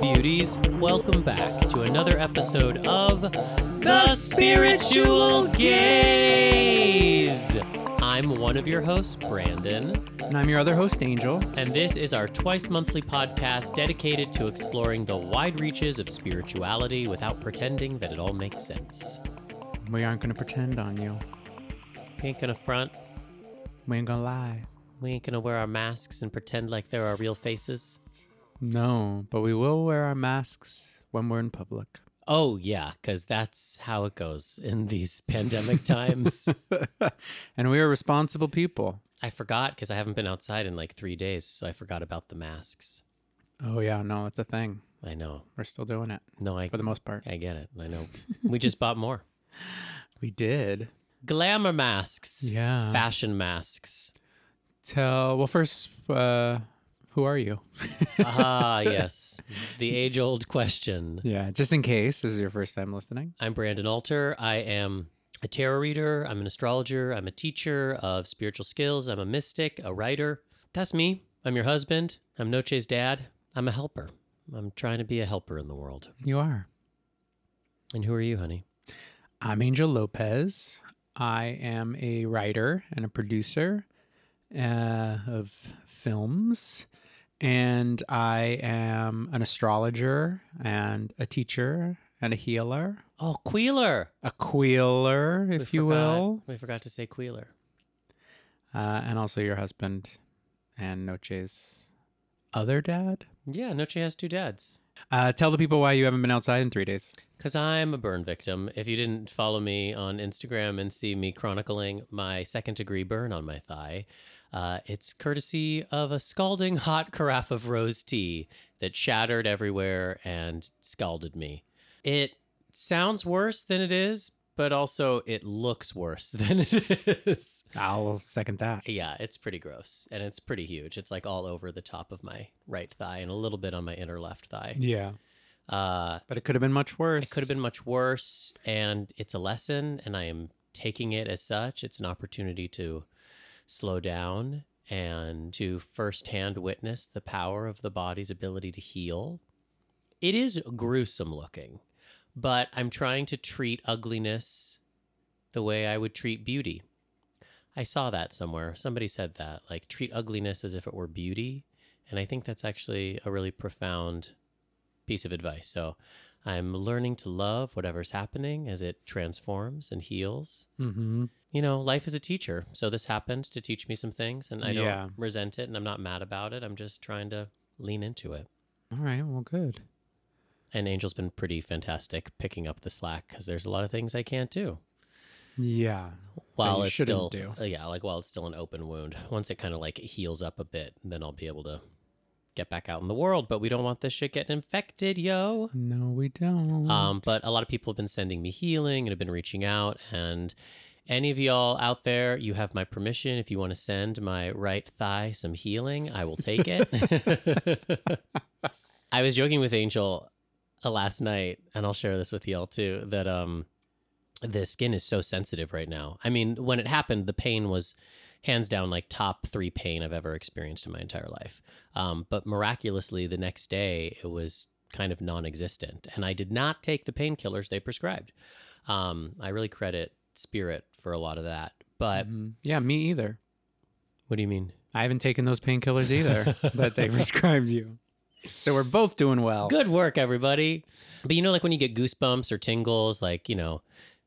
beauties. Welcome back to another episode of The Spiritual Gayz. I'm one of your hosts, Brandon, And I'm your other host, Angel. and this is our twice monthly podcast dedicated to exploring the wide reaches of spirituality without pretending that it all makes sense. We aren't going to pretend on you. We ain't gonna front, We ain't going to lie. we ain't gonna wear our masks and pretend like they're our real faces. No, but we will wear our masks when we're in public. Oh, yeah, because that's how it goes in these pandemic times. and we are responsible people. I forgot because I haven't been outside in like three days, so I forgot about the masks. Oh, yeah, no, it's a thing. I know. We're still doing it No, I for the most part. I get it. I know. we just bought more We did. glamour masks, Yeah. fashion masks. Tell, well, first, uh, who are you? Ah, yes, the age-old question. Yeah, just in case this is your first time listening. I'm Brandon Alter. I am a tarot reader. I'm an astrologer. I'm a teacher of spiritual skills. I'm a mystic, a writer. That's me. I'm your husband. I'm Noche's dad. I'm a helper. I'm trying to be a helper in the world. You are. And who are you, honey? I'm Angel Lopez. I am a writer and a producer uh, of films, and I am an astrologer and a teacher and a healer, Oh, Queeler. a queeler, if We you forgot- will, We forgot to say Queeler. uh, and also your husband and Noche's other dad. Yeah, Noche has two dads. Uh, tell the people why you haven't been outside in three days. Because I'm a burn victim. If you didn't follow me on Instagram and see me chronicling my second degree burn on my thigh, uh, it's courtesy of a scalding hot carafe of rose tea that shattered everywhere and scalded me. It sounds worse than it is, but also it looks worse than it is. I'll second that. Yeah, it's pretty gross and it's pretty huge. It's like all over the top of my right thigh and a little bit on my inner left thigh. Yeah, Uh, but it could have been much worse. it could have been much worse, and it's a lesson, and I am taking it as such. It's an opportunity to slow down and to firsthand witness the power of the body's ability to heal. It is gruesome looking, but I'm trying to treat ugliness the way I would treat beauty. I saw that somewhere. Somebody said that, like, treat ugliness as if it were beauty. And I think that's actually a really profound piece of advice. So I'm learning to love whatever's happening as it transforms and heals. Mm-hmm. You know, life is a teacher. So this happened to teach me some things, and I don't Yeah. resent it and I'm not mad about it. I'm just trying to lean into it. All right. Well, good. And Angel's been pretty fantastic picking up the slack because there's a lot of things I can't do Yeah. while it's still do. uh, yeah, like while it's still an open wound. Once it kind of like heals up a bit, then I'll be able to get back out in the world. But we don't want this shit getting infected, yo. No, we don't. Um, but a lot of people have been sending me healing and have been reaching out. And any of y'all out there, you have my permission. If you want to send my right thigh some healing, I will take it. I was joking with Angel uh, last night, and I'll share this with y'all too. That um, the skin is so sensitive right now. I mean, when it happened, the pain was hands down like top three pain I've ever experienced in my entire life. Um, but miraculously, the next day, it was kind of non-existent, and I did not take the painkillers they prescribed. Um, I really credit Spirit for a lot of that. But Mhm. yeah, me either. what do you mean? I haven't taken those painkillers either that they prescribed you. So we're both doing well. Good work, everybody. But you know, like when you get goosebumps or tingles, like, you know,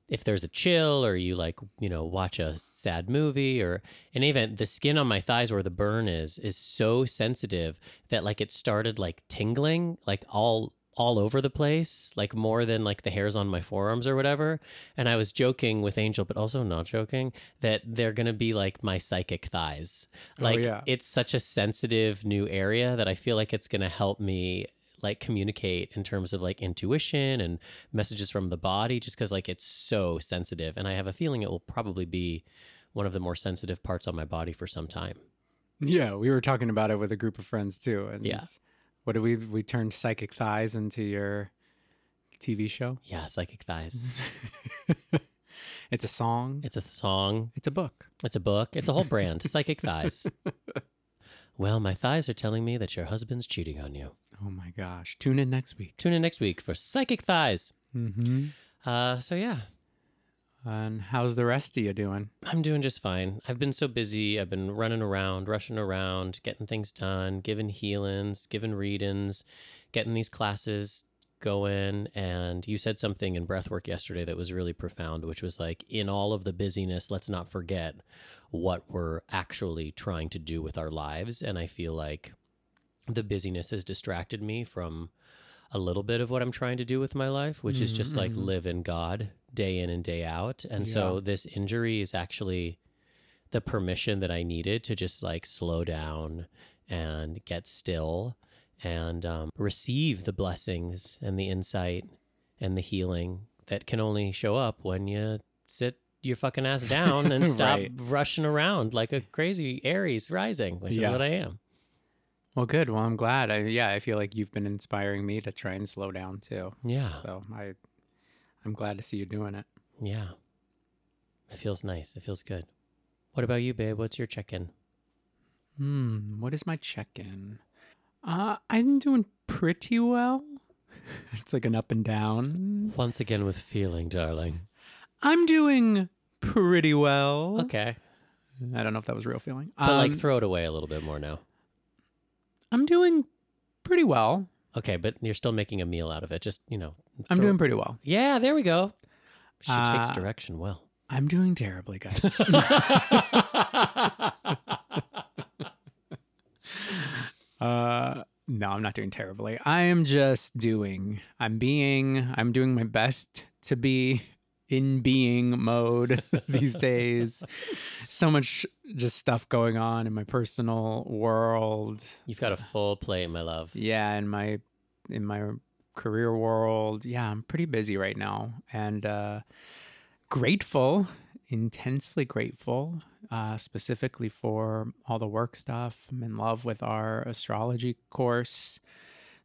if there's a chill or you like, you know, watch a sad movie or any event, the skin on my thighs where the burn is is so sensitive that like it started like tingling, like all all over the place, like more than like the hairs on my forearms or whatever. And I was joking with Angel, but also not joking, that they're gonna be like my psychic thighs. Oh, Like yeah. it's such a sensitive new area that I feel like it's gonna help me like communicate in terms of like intuition and messages from the body just because like it's so sensitive and i have a feeling it will probably be one of the more sensitive parts on my body for some time Yeah, we were talking about it with a group of friends too. And Yeah. What did we we turned psychic thighs into your TV show? yeah psychic thighs it's a song. it's a song It's a book. it's a book it's a whole brand psychic thighs Well, my thighs are telling me that your husband's cheating on you. Oh my gosh. Tune in next week. Tune in next week for Psychic Thighs. Mm-hmm. Uh, so yeah, And how's the rest of you doing? I'm doing just fine. I've been so busy. I've been running around, rushing around, getting things done, giving healings, giving readings, getting these classes going. And you said something in breathwork yesterday that was really profound, which was like, in all of the busyness, let's not forget what we're actually trying to do with our lives. And I feel like the busyness has distracted me from a little bit of what I'm trying to do with my life, which is just like Mhm. live in God day in and day out. And so this injury is actually the permission that I needed to just like slow down and get still and um, receive the blessings and the insight and the healing that can only show up when you sit your fucking ass down and stop Right. rushing around like a crazy Aries rising, which is what I am. Well, good. Well, I'm glad. I, yeah, I feel like you've been inspiring me to try and slow down too. Yeah. So I, I'm glad to see you doing it. Yeah. It feels nice. It feels good. What about you, babe? What's your check in? Hmm. What is my check-in? Uh, I'm doing pretty well. it's like an up and down. Once again with feeling, darling. I'm doing pretty well. Okay. I don't know if that was real feeling. But like Um, throw it away a little bit more now. I'm doing pretty well. Okay, but you're still making a meal out of it. Just, you know. I'm throw- doing pretty well. Yeah, there we go. She takes Uh, direction well. I'm doing terribly, guys. uh, no, I'm not doing terribly. I am just doing. I'm being. I'm doing my best to be in being mode these days. So much just stuff going on in my personal world. You've got a full plate, my love. Yeah, in my in my career world. Yeah, I'm pretty busy right now and uh grateful, intensely grateful, uh specifically for all the work stuff. I'm in love with our astrology course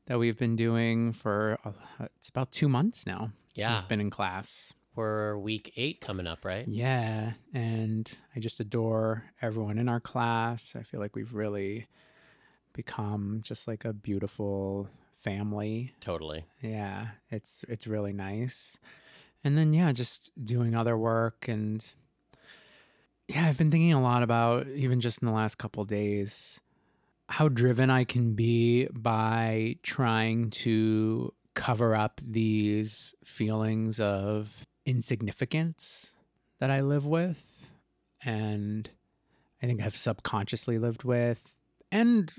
that we've been doing for uh, it's about 2 months now. Yeah. It's been in class. We're week eight coming up, right? Yeah, and I just adore everyone in our class. I feel like we've really become just like a beautiful family. Totally. Yeah, it's it's really nice. And then yeah, just doing other work and yeah, I've been thinking a lot about even just in the last couple days how driven I can be by trying to cover up these feelings of insignificance that I live with and I think I've subconsciously lived with and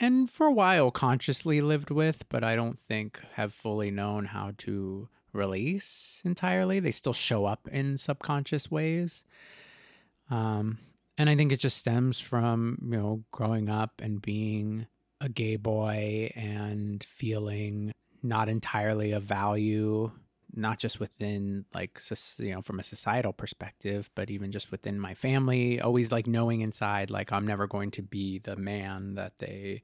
and for a while consciously lived with, but I don't think have fully known how to release entirely. They still show up in subconscious ways. Um, and I think it just stems from, you know, growing up and being a gay boy and feeling not entirely of value, not just within like, you know, from a societal perspective, but even just within my family, always like knowing inside, like, I'm never going to be the man that they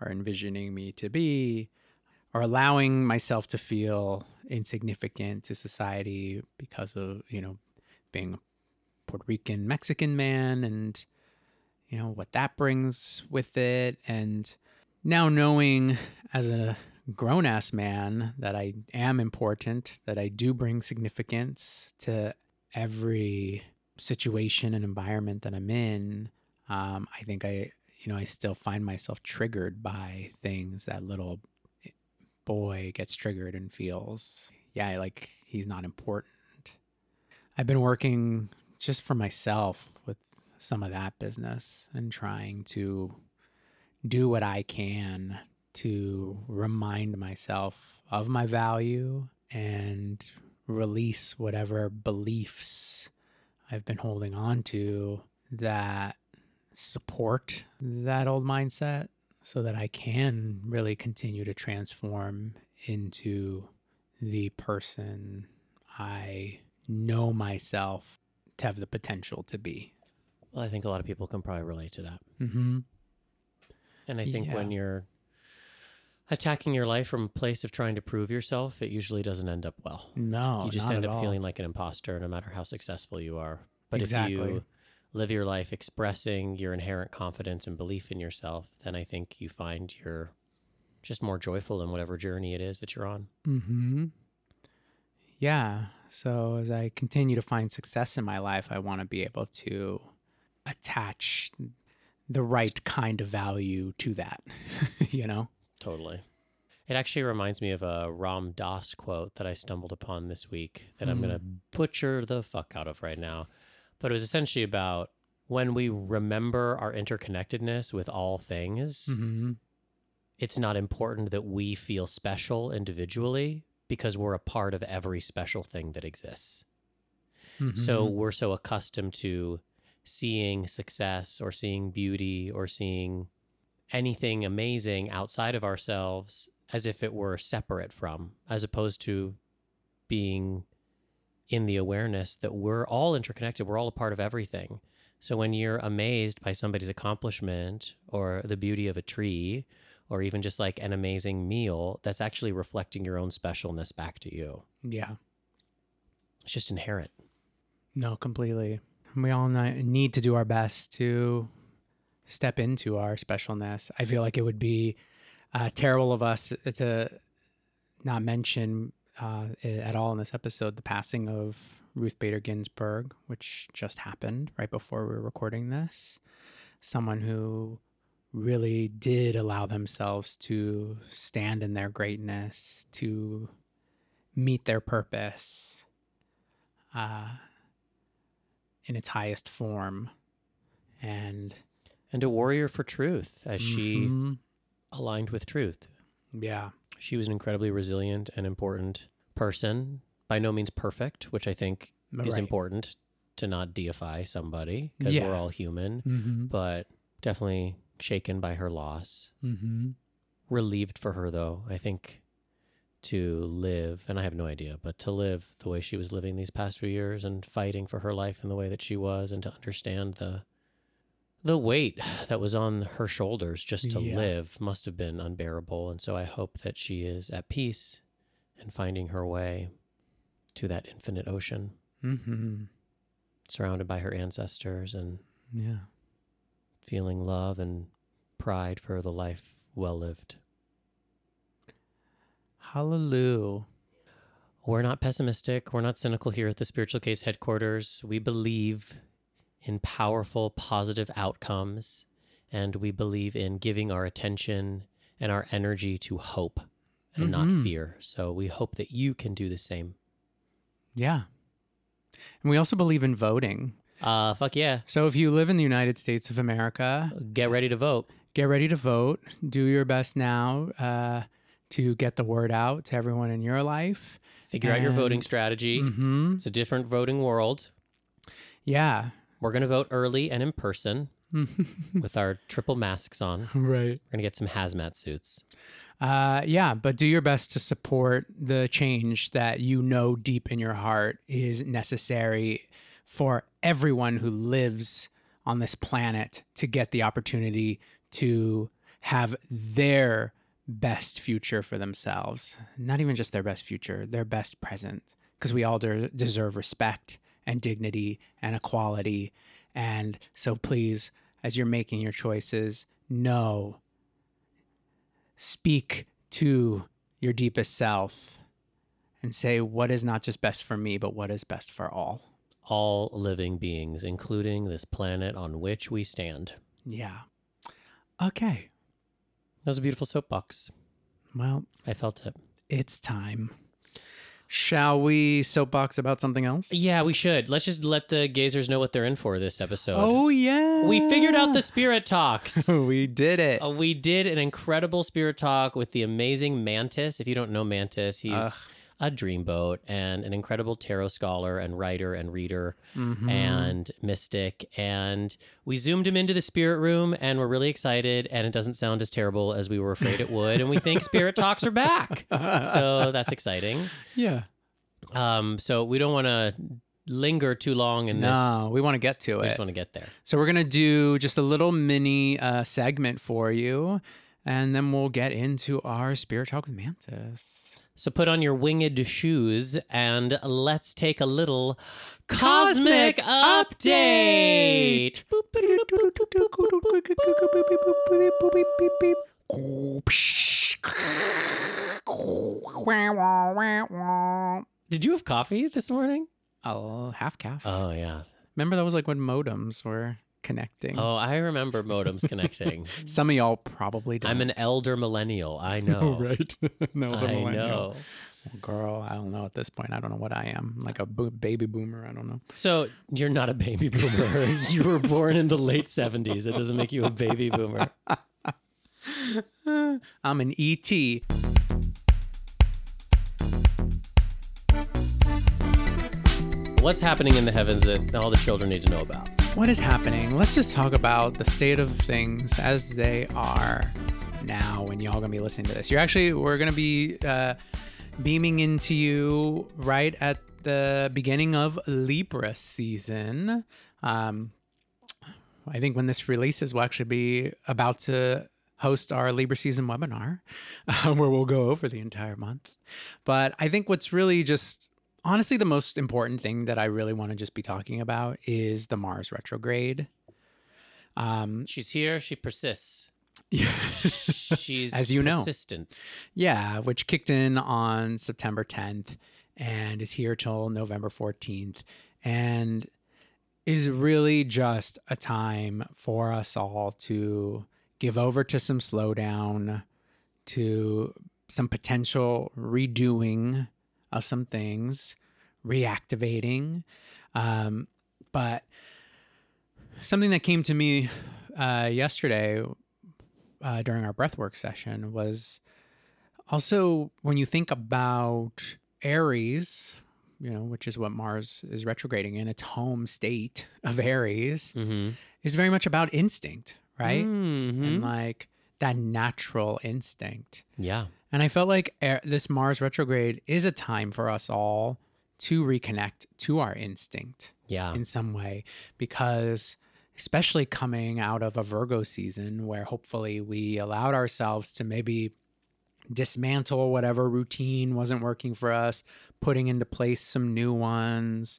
are envisioning me to be, or allowing myself to feel insignificant to society because of, you know, being a Puerto Rican Mexican man and, you know, what that brings with it. And now knowing as a grown ass man that I am important, that I do bring significance to every situation and environment that I'm in, um, I think I, you know, I still find myself triggered by things that little boy gets triggered and feels, yeah, like he's not important. I've been working just for myself with some of that business and trying to do what I can to remind myself of my value and release whatever beliefs I've been holding on to that support that old mindset so that I can really continue to transform into the person I know myself to have the potential to be. Well, I think a lot of people can probably relate to that. Mm-hmm. And I think when you're attacking your life from a place of trying to prove yourself, it usually doesn't end up well. No, you just end up all. feeling like an imposter no matter how successful you are. But if you live your life expressing your inherent confidence and belief in yourself, then I think you find you're just more joyful in whatever journey it is that you're on. Mm-hmm. Yeah. So as I continue to find success in my life, I want to be able to attach the right kind of value to that, you know? Totally. It actually reminds me of a Ram Dass quote that I stumbled upon this week that I'm Mm. going to butcher the fuck out of right now. But it was essentially about when we remember our interconnectedness with all things, Mm-hmm. it's not important that we feel special individually because we're a part of every special thing that exists. So Mm-hmm. we're so accustomed to seeing success or seeing beauty or seeing anything amazing outside of ourselves as if it were separate from, as opposed to being in the awareness that we're all interconnected, we're all a part of everything. So when you're amazed by somebody's accomplishment or the beauty of a tree or even just like an amazing meal, that's actually reflecting your own specialness back to you. yeah. It's just inherent. No, completely. We all need to do our best to step into our specialness. I feel like it would be uh, terrible of us to not mention uh, at all in this episode the passing of Ruth Bader Ginsburg, which just happened right before we were recording this. Someone who really did allow themselves to stand in their greatness, to meet their purpose. Uh, in its highest form. And And a warrior for truth as she Mhm. aligned with truth. yeah, She was an incredibly resilient and important person, by no means perfect, which I think is important to not deify somebody because Yeah. we're all human, Mm-hmm. but definitely shaken by her loss. Mm-hmm. Relieved for her, though, I think to live, and I have no idea, but to live the way she was living these past few years and fighting for her life in the way that she was, and to understand the the weight that was on her shoulders just to Yeah. live must have been unbearable. And so I hope that she is at peace and finding her way to that infinite ocean, Mm-hmm. surrounded by her ancestors and Yeah. feeling love and pride for the life well lived. Hallelujah. We're not pessimistic. We're not cynical here at the Spiritual Gayz headquarters. We believe in powerful, positive outcomes, and we believe in giving our attention and our energy to hope and not Mhm. fear. So we hope that you can do the same. Yeah. And we also believe in voting. Uh, fuck yeah. So if you live in the United States of America, Get ready to vote. get ready to vote. Do your best now uh, to get the word out to everyone in your life. Figure out your voting strategy. Mm-hmm. It's a different voting world. Yeah. We're going to vote early and in person with our triple masks on. right. We're going to get some hazmat suits. Uh, yeah, but do your best to support the change that you know deep in your heart is necessary for everyone who lives on this planet to get the opportunity to have their best future for themselves. Not even just their best future, their best present, because we all de- deserve respect and dignity and equality. And so please, as you're making your choices, know speak to your deepest self and say what is not just best for me, but what is best for all. All living beings, including this planet on which we stand. Yeah. Okay. That was a beautiful soapbox. Well, I felt it. it's time. Shall we soapbox about something else? Yeah, we should. Let's just let the gazers know what they're in for this episode. Oh, yeah. we figured out the spirit talks. we did it. Uh, we did an incredible spirit talk with the amazing Mantis. If you don't know Mantis, he's Ugh. A dreamboat and an incredible tarot scholar and writer and reader Mhm. and mystic. And we zoomed him into the spirit room and we're really excited. And it doesn't sound as terrible as we were afraid it would. And we think spirit talks are back. So that's exciting. yeah. Um, so we don't want to linger too long in this. No, we want to get to. We it. just want to get there. So we're gonna do just a little mini uh, segment for you, and then we'll get into our spirit talk with Mantis. So put on your winged shoes and let's take a little cosmic, update. Did you have coffee this morning? Oh, half calf. Oh yeah. Remember that was like when modems were connecting. Oh, I remember modems connecting. Some of y'all probably don't. I'm an elder millennial. I oh, know. right. no, I know. Well, girl, I don't know at this point. I don't know what I am. Like a bo- baby boomer. I don't know. So you're not a baby boomer. you were born in the late 70s. It doesn't make you a baby boomer. I'm an ET. What's happening in the heavens that all the children need to know about? What is happening? Let's just talk about the state of things as they are now when y'all gonna be listening to this. You're actually, we're gonna be uh, beaming into you right at the beginning of Libra season. Um, I think when this releases, we'll actually be about to host our Libra season webinar uh, where we'll go over the entire month. But I think what's really just honestly the most important thing that I really want to just be talking about is the Mars retrograde. Um, She's here. She persists. yeah, She's As you know. persistent. yeah, which kicked in on September 10th and is here till November 14th, and is really just a time for us all to give over to some slowdown, to some potential redoing of some things, reactivating. Um, but something that came to me uh, yesterday uh, during our breathwork session was also when you think about Aries, you know, which is what Mars is retrograding in, its home state of Aries Mm-hmm. is very much about instinct, right? Mhm. And like that natural instinct. Yeah. And I felt like eh, this Mars retrograde is a time for us all to reconnect to our instinct Yeah. in some way because especially coming out of a Virgo season where hopefully we allowed ourselves to maybe dismantle whatever routine wasn't working for us, putting into place some new ones.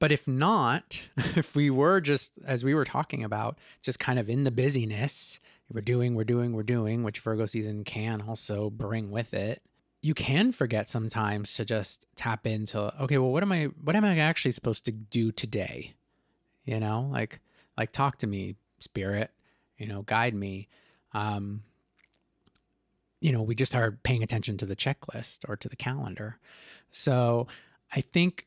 But if not, if we were just, as we were talking about, just kind of in the busyness, we're doing, we're doing, we're doing, which Virgo season can also bring with it. You can forget sometimes to just tap into, okay, well, what am I, what am I actually supposed to do today? You know, like, like talk to me, spirit, you know, guide me. Um, you know, we just are paying attention to the checklist or to the calendar. So I think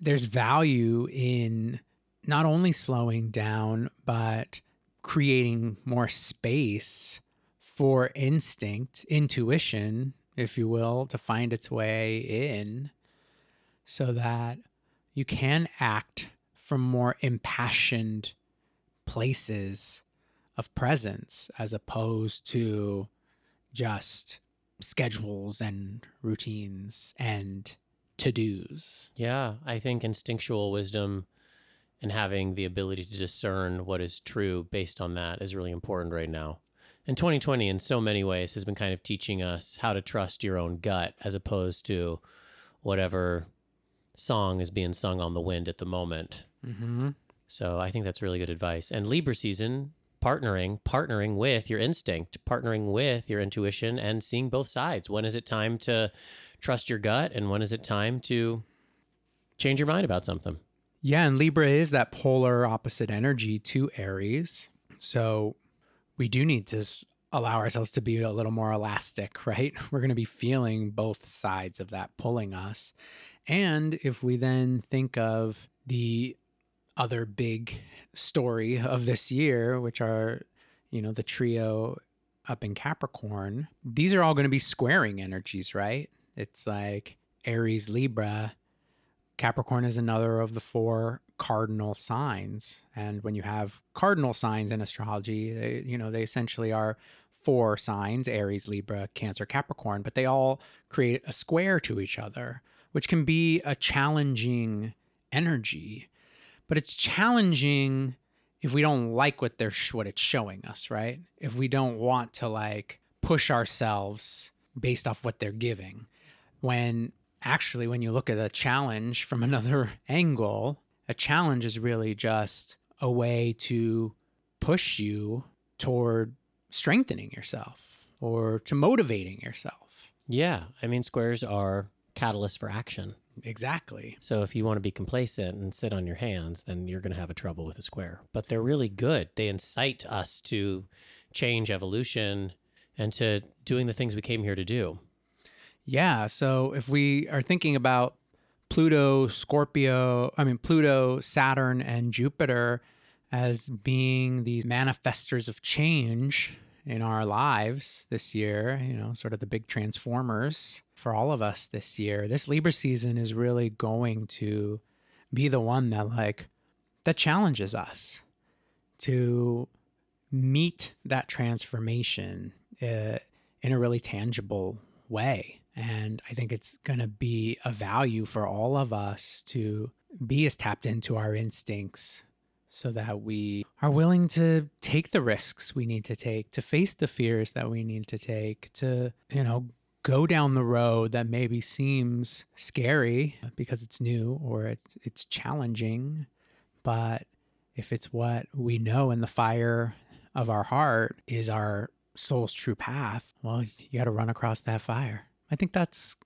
there's value in not only slowing down, but creating more space for instinct, intuition, if you will, to find its way in so that you can act from more impassioned places of presence as opposed to just schedules and routines and to dos. Yeah. I think instinctual wisdom and having the ability to discern what is true based on that is really important right now. And 2020, in so many ways, has been kind of teaching us how to trust your own gut as opposed to whatever song is being sung on the wind at the moment. Mm-hmm. So I think that's really good advice. And Libra season, partnering, partnering with your instinct, partnering with your intuition, and seeing both sides. When is it time to trust your gut, and when is it time to change your mind about something? Yeah, and Libra is that polar opposite energy to Aries. So we do need to allow ourselves to be a little more elastic, right? We're going to be feeling both sides of that pulling us. And if we then think of the other big story of this year, which are, you know, the trio up in Capricorn, these are all going to be squaring energies, right? It's like Aries, Libra, Capricorn is another of the four cardinal signs. And when you have cardinal signs in astrology, they, you know, they essentially are four signs Aries, Libra, Cancer, Capricorn, but they all create a square to each other, which can be a challenging energy. But it's challenging if we don't like what they're what it's showing us, right? If we don't want to like push ourselves based off what they're giving. when actually, when you look at a challenge from another angle, a challenge is really just a way to push you toward strengthening yourself or to motivating yourself. Yeah. I mean, squares are catalysts for action. Exactly. So if you want to be complacent and sit on your hands, then you're going to have a trouble with a square. But they're really good. They incite us to change evolution and to doing the things we came here to do. Yeah. So if we are thinking about Pluto, Scorpio, I mean, Pluto, Saturn, and Jupiter as being these manifestors of change in our lives this year, you know, sort of the big transformers for all of us this year. This Libra season is really going to be the one that like that challenges us to meet that transformation uh, in a really tangible way. And I think it's going to be a value for all of us to be as tapped into our instincts so that we are willing to take the risks we need to take, to face the fears that we need to take, to, you know, go down the road that maybe seems scary because it's new or it's, it's challenging. But if it's what we know in the fire of our heart is our soul's true path, well, you got to run across that fire. I think that's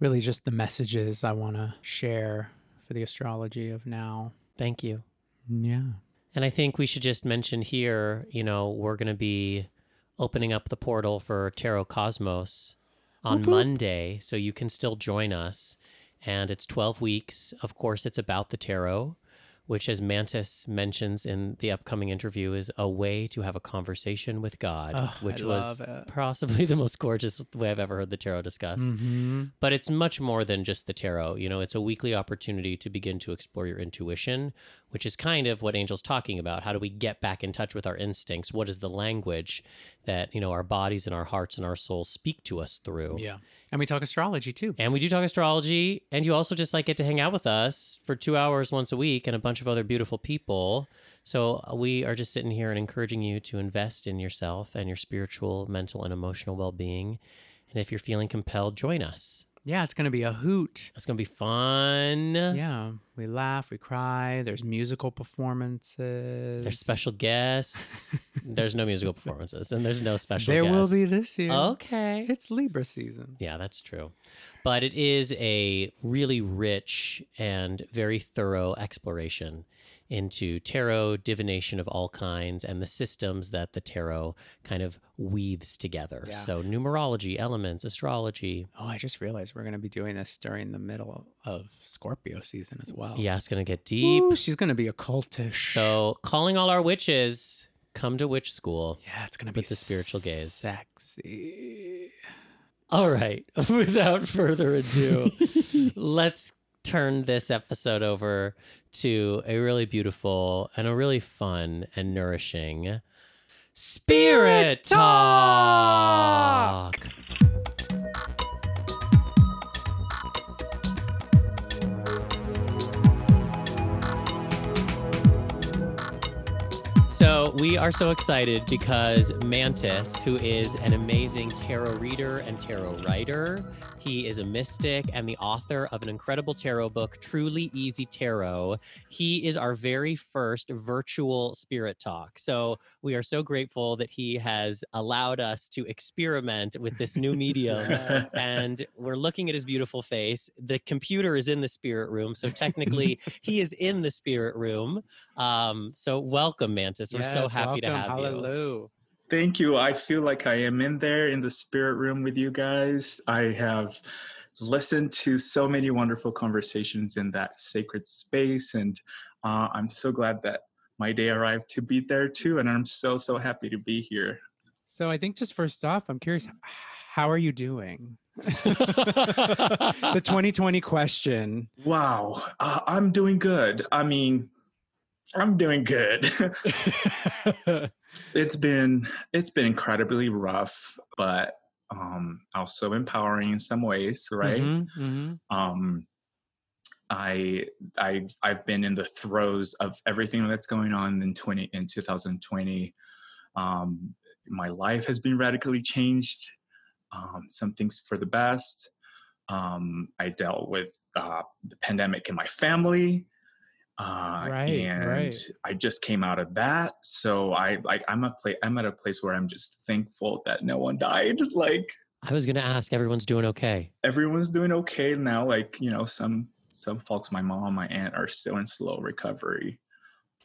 really just the messages I want to share for the astrology of now. Thank you. Yeah. And I think we should just mention here, you know, we're going to be opening up the portal for Tarot Cosmos on whoop. Monday. So you can still join us. And it's 12 weeks. Of course, it's about the tarot, which, as Mantis mentions in the upcoming interview, is a way to have a conversation with God, Oh, which I was possibly the most gorgeous way I've ever heard the tarot discussed. Mm-hmm. But it's much more than just the tarot. You know, it's a weekly opportunity to begin to explore your intuition, which is kind of what Angel's talking about. How do we get back in touch with our instincts? What is the language that, you know, our bodies and our hearts and our souls speak to us through? Yeah. And we talk astrology too. And we do talk astrology, and you also just like get to hang out with us for two hours once a week and a bunch of other beautiful people. So uh, we are just sitting here and encouraging you to invest in yourself and your spiritual, mental, and emotional well being. And if you're feeling compelled, join us. Yeah, it's going to be a hoot. It's gonna be fun. Yeah. We laugh, we cry. There's musical performances. There's special guests. there's no musical performances, and there's no special. There will be this year. Okay. It's Libra season. Yeah, that's true. But it is a really rich and very thorough exploration into tarot, divination of all kinds, and the systems that the tarot kind of weaves together. Yeah. So, numerology, elements, astrology. Oh, I just realized we're going to be doing this during the middle of Scorpio season as well. Yeah, it's going to get deep. Ooh, she's going to be a cultish. So, calling all our witches, come to witch school. yeah, it's going to be the spiritual Gayz. Sexy. All right. Without further ado, let's turn this episode over to a really beautiful and a really fun and nourishing Spirit Talk. So, we are so excited because Mantis, who is an amazing tarot reader and tarot writer, he is a mystic and the author of an incredible tarot book, Truly Easy Tarot. He is our very first virtual spirit talk. So, we are so grateful that he has allowed us to experiment with this new medium. and we're looking at his beautiful face. The computer is in the spirit room. So, technically, he is in the spirit room. Um, so, welcome, Mantis. We're so Yes, happy to welcome. have you. Hallelujah. Thank you. I feel like I am in there in the spirit room with you guys. I have listened to so many wonderful conversations in that sacred space, and uh, I'm so glad that my day arrived to be there too. And I'm so, so happy to be here. So I think just first off, I'm curious, how are you doing? the 2020 question. Wow. Uh, I'm doing good. I mean, I'm doing good. it's been it's been incredibly rough, but um also empowering in some ways, right? Mhm, mhm. um i i i've been in the throes of everything that's going on in 20 in 2020 um my life has been radically changed um some things for the best Um, I dealt with uh, the pandemic in my family. Uh, Right, and right. I just came out of that, so I like I'm a pla- I'm at a place where I'm just thankful that no one died. Like I was going to ask, everyone's doing okay. everyone's doing okay now. Like you know, some some folks, my mom, my aunt, are still in slow recovery,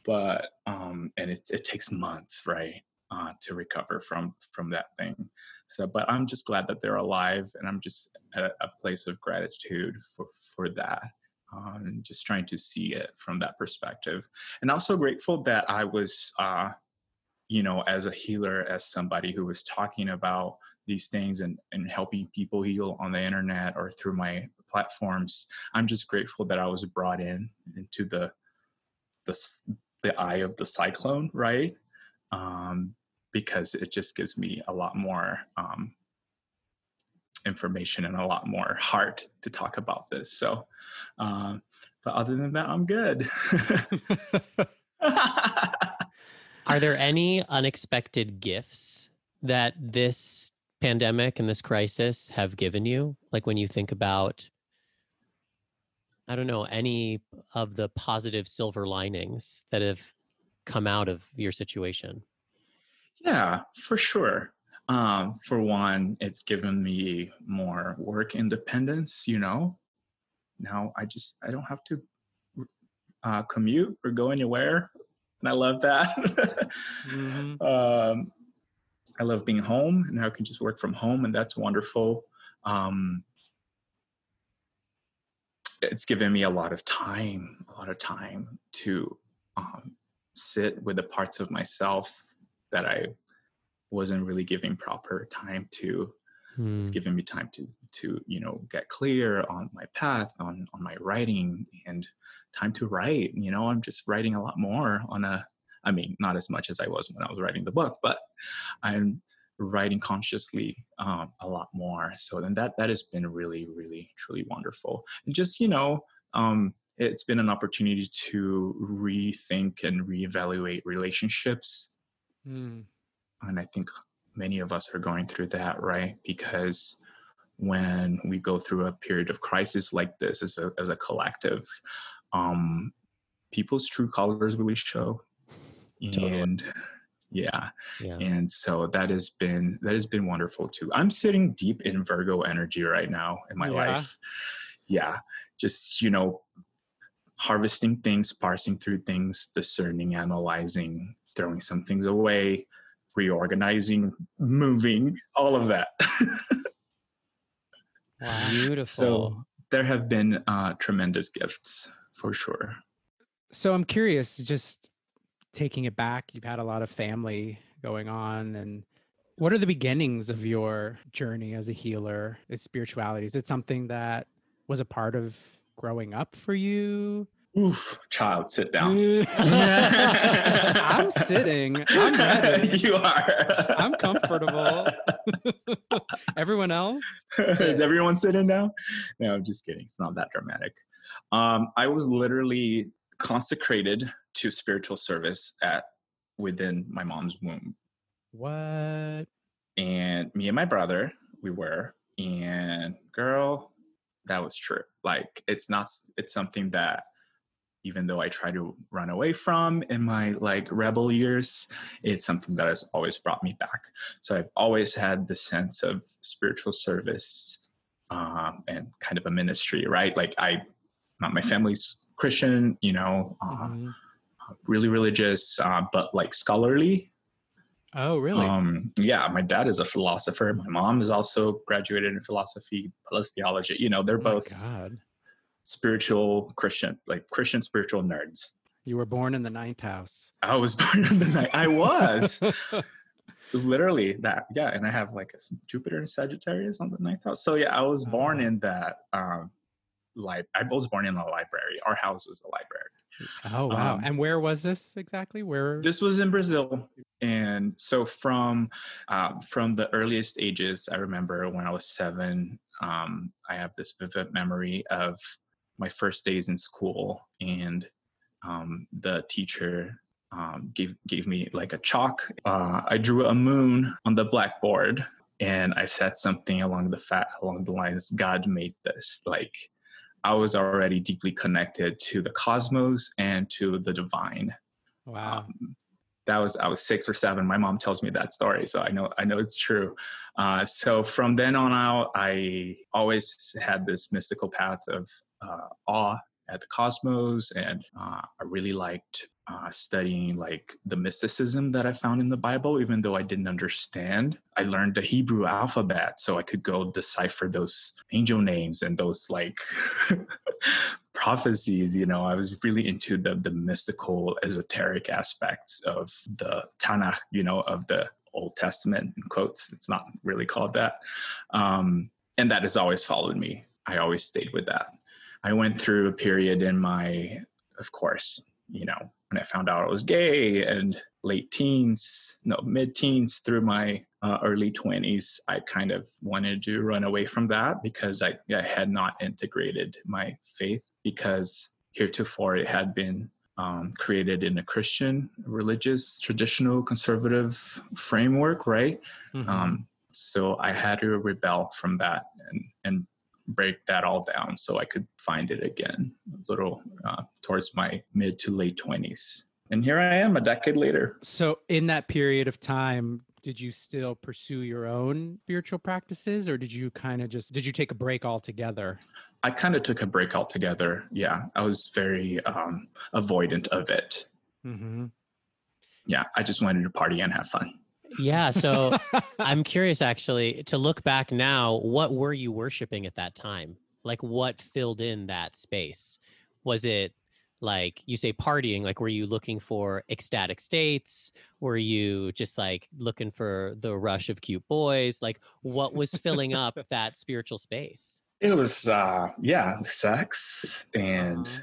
but um, and it it takes months, right, uh, to recover from from that thing. So, but I'm just glad that they're alive, and I'm just at a, a place of gratitude for for that. Uh, and just trying to see it from that perspective, and also grateful that I was, uh, you know, as a healer, as somebody who was talking about these things and, and helping people heal on the internet or through my platforms i'm just grateful that i was brought in into the the, the eye of the cyclone right? Um, because it just gives me a lot more um, information and a lot more heart to talk about this. So um, but other than that i'm good Are there any unexpected gifts that this pandemic and this crisis have given you? Like when you think about, I don't know, any of the positive silver linings that have come out of your situation? Yeah, for sure. Um, for one, it's given me more work independence, you know. Now I just I don't have to uh, commute or go anywhere. And I love that. Mhm. um, I love being home and I can just work from home, and that's wonderful. Um, it's given me a lot of time, a lot of time to um, sit with the parts of myself that I wasn't really giving proper time to. Hmm. It's given me time to to you know get clear on my path, on on my writing, and time to write. You know, I'm just writing a lot more on a. I mean, not as much as I was when I was writing the book, but I'm writing consciously um, a lot more. So then that that has been really, really, truly wonderful. And just you know, um, it's been an opportunity to rethink and reevaluate relationships Mm. and I think many of us are going through that, right? Because when we go through a period of crisis like this as a, as a collective, um, people's true colors really show. Totally. And yeah, Yeah. and so that has been that has been wonderful too. I'm sitting deep in Virgo energy right now in my Yeah. life. Yeah, just you know, harvesting things, parsing through things, discerning, analyzing, throwing some things away, reorganizing, moving, all of that. Wow. Beautiful. so there have been uh, tremendous gifts for sure. So I'm curious, just taking it back, you've had a lot of family going on and what are the beginnings of your journey as a healer, as spirituality? Is it something that was a part of growing up for you? Oof, child, sit down. I'm sitting. I'm ready. you are. I'm comfortable. Everyone else? Is everyone sitting down? No, I'm just kidding. It's not that dramatic. Um, I was literally consecrated to spiritual service at within my mom's womb, What? and me and my brother, we were. And girl, that was true. Like it's not. It's something that even though I try to run away from in my like rebel years, it's something that has always brought me back. So I've always had the sense of spiritual service um, and kind of a ministry, right? Like I, not my family's Christian, you know, uh, Mhm. really religious, uh, but like scholarly. Oh, really? Um, yeah, my dad is a philosopher. My mom is also graduated in philosophy plus theology. You know, they're Oh both God. Spiritual Christian, like Christian spiritual nerds. You were born in the ninth house. I was born in the ninth. I was literally that. Yeah, and I have like a Jupiter and Sagittarius on the ninth house. So yeah, I was born in that. Um, like I was born in a library. Our house was a library. oh, wow. Um, and where was this exactly? Where? This was in Brazil, and so from um, from the earliest ages, I remember when I was seven. Um, I have this vivid memory of my first days in school, and um, the teacher um, gave gave me like a chalk. Uh, I drew a moon on the blackboard, and I said something along the fat along the lines, God made this. Like I was already deeply connected to the cosmos and to the divine. Wow. Um, that was I was six or seven. My mom tells me that story, so I know I know it's true. Uh, so from then on out, I always had this mystical path of uh, awe at the cosmos, and uh, I really liked uh, studying like the mysticism that I found in the Bible, even though I didn't understand. I learned the Hebrew alphabet so I could go decipher those angel names and those like prophecies. You know, I was really into the the mystical, esoteric aspects of the Tanakh. You know, of the Old Testament in quotes. It's not really called that, um, and that has always followed me. I always stayed with that. I went through a period in my, of course, you know, when I found out I was gay and late teens, no, mid teens through my uh, early 20s, I kind of wanted to run away from that because I, I had not integrated my faith because heretofore it had been um, created in a Christian, religious, traditional, conservative framework, right? Mm-hmm. Um, so I had to rebel from that and, and break that all down so I could find it again a little uh, towards my mid to late 20s. And here I am a decade later. So, in that period of time, did you still pursue your own spiritual practices or did you kind of just did you take a break altogether i kind of took a break altogether yeah i was very um avoidant of it mm-hmm. yeah i just wanted to party and have fun yeah. So I'm curious actually to look back now, what were you worshiping at that time? Like what filled in that space? Was it like you say partying? Like were you looking for ecstatic states? Were you just like looking for the rush of cute boys? Like what was filling up that spiritual space? It was uh yeah, sex and uh-huh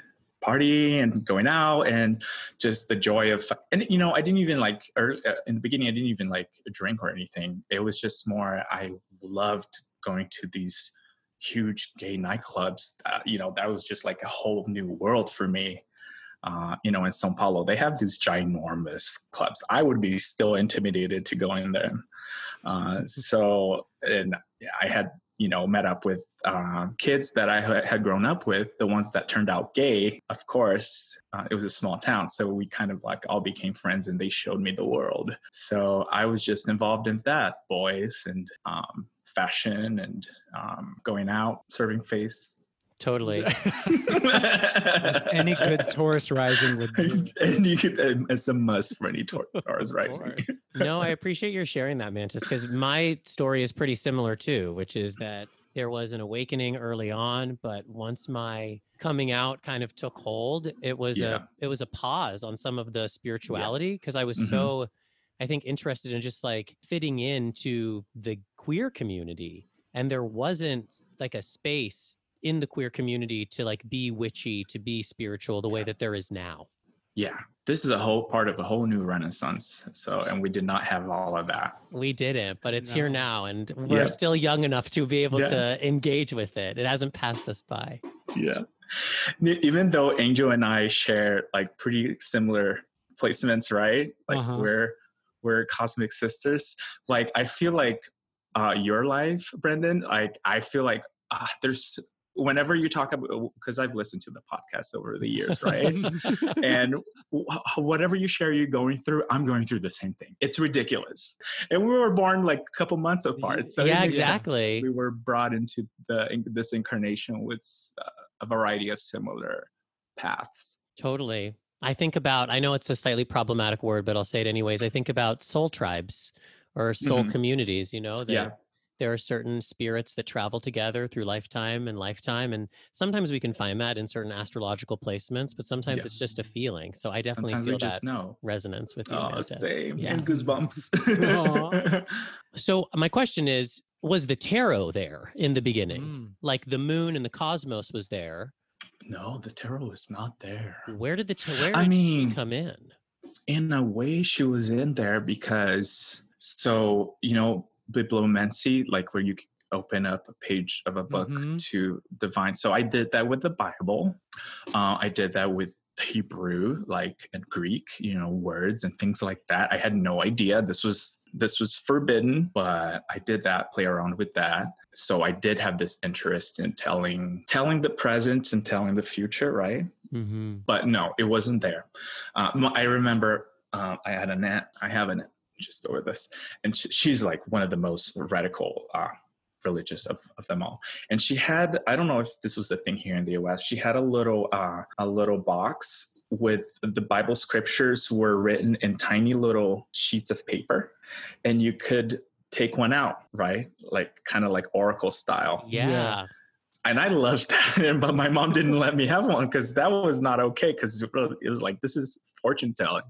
party and going out and just the joy of and you know i didn't even like uh, in the beginning i didn't even like drink or anything. It was just more i loved going to these huge gay nightclubs uh, you know that was just like a whole new world for me uh, you know in sao paulo. They have these ginormous clubs. I would be still intimidated to go in there. Uh, so and i had you know, met up with uh, kids that I had grown up with, the ones that turned out gay, of course. Uh, it was a small town. So we kind of like all became friends and they showed me the world. So I was just involved in that, boys and um, fashion and um, going out, serving face, Totally. any good Taurus rising would do. And you could, it's a must for any Taurus rising. no, I appreciate your sharing that, Mantis, because my story is pretty similar too, which is that there was an awakening early on, but once my coming out kind of took hold, it was yeah. a it was a pause on some of the spirituality because yeah. I was mm-hmm. so I think interested in just like fitting into the queer community and there wasn't like a space in the queer community to like be witchy, to be spiritual the way that there is now. Yeah. This is a whole part of a whole new renaissance. So, and we did not have all of that. We didn't, but it's no. here now. And we're yeah. still young enough to be able yeah. to engage with it. It hasn't passed us by. Yeah. Even though Angel and I share like pretty similar placements, right? Like uh-huh. we're, we're cosmic sisters. Like, I feel like uh, your life, Brandon, like, I feel like uh, there's whenever you talk about because i've listened to the podcast over the years right? And whatever you share you're going through i'm going through the same thing. It's ridiculous. And we were born like a couple months apart so yeah exactly. we were brought into the this incarnation with uh, a variety of similar paths. Totally. I think about i know it's a slightly problematic word but i'll say it anyways. I think about soul tribes or soul mm-hmm. communities you know that yeah there are certain spirits that travel together through lifetime and lifetime and sometimes we can find that in certain astrological placements but sometimes it's just a feeling so i definitely sometimes feel that know. resonance with you oh, same yeah. and goosebumps. So my question is was the tarot there in the beginning? Mm. like the moon and the cosmos was there? No the tarot is not there. Where did the tarot i mean come in? in a way she was in there because so you know bibliomancy, like where you open up a page of a book mm-hmm. to divine. So I did that with the Bible. Uh, I did that with Hebrew, like and Greek, you know, words and things like that. I had no idea this was This was forbidden, but I did that, play around with that. So I did have this interest in telling telling the present and telling the future, right? Mm-hmm. But no, it wasn't there. Uh, I remember uh, I had an aunt. I have an just over this, and she, she's like one of the most radical uh, religious of, of them all. And she had I don't know if this was a thing here in the U.S. She had a little uh, a little box with the Bible scriptures were written in tiny little sheets of paper, and you could take one out, right? Like kind of like oracle style. Yeah. yeah. And I loved that, but my mom didn't let me have one because that was not okay. Because it was like this is fortune telling.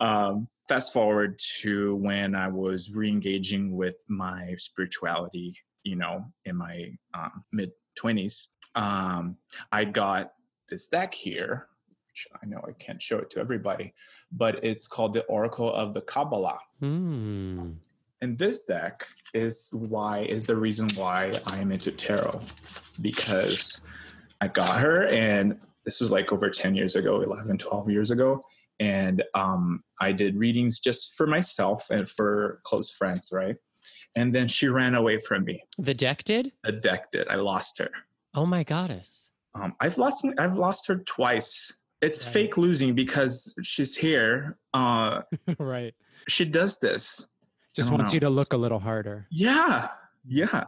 Um, fast forward to when I was re-engaging with my spirituality, you know, in my um, mid twenties. Um, I got this deck here which I know I can't show it to everybody, but it's called the Oracle of the Kabbalah. Hmm. And this deck is why is the reason why I am into tarot because I got her and this was like over 10 years ago, 11, 12 years ago. And um, I did readings just for myself and for close friends, right? And then she ran away from me. The deck did? The deck did. I lost her. Oh my goddess. Um, I've lost I've lost her twice it's right. fake losing because she's here. Uh, right. She does this. Just wants know. you to look a little harder. Yeah. Yeah.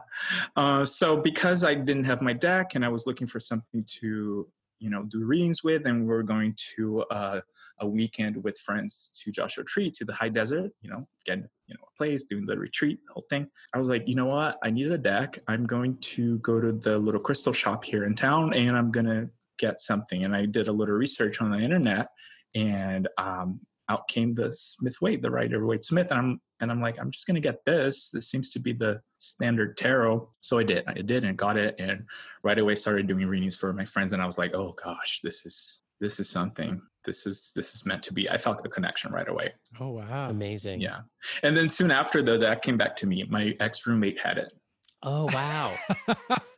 Uh, so because I didn't have my deck and I was looking for something to, you know, do readings with, and we are going to uh, a weekend with friends to Joshua Tree to the high desert, you know, getting you know a place, doing the retreat, the whole thing. I was like, you know what? I need a deck. I'm going to go to the little crystal shop here in town, and I'm gonna get something. And I did a little research on the internet, and um, out came the Smith Waite, the Rider Waite Smith, and I'm and I'm like, I'm just gonna get this. This seems to be the standard tarot. So I did. I did and got it, and right away started doing readings for my friends. And I was like, oh gosh, this is this is something. This is this is meant to be. I felt the connection right away. Oh wow, amazing. Yeah, and then soon after though, that came back to me. My ex roommate had it. Oh wow,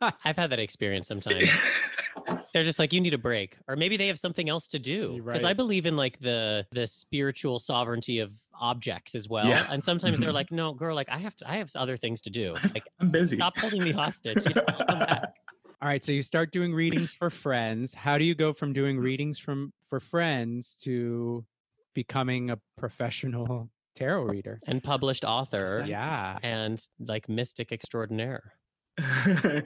I've had that experience sometimes. they're just like you need a break or maybe they have something else to do because right. i believe in like the the spiritual sovereignty of objects as well yeah. and sometimes they're mm-hmm. like no girl like i have to i have other things to do like i'm busy stop holding me hostage all right so you start doing readings for friends how do you go from doing readings from for friends to becoming a professional tarot reader. And published author yeah. and like mystic extraordinaire.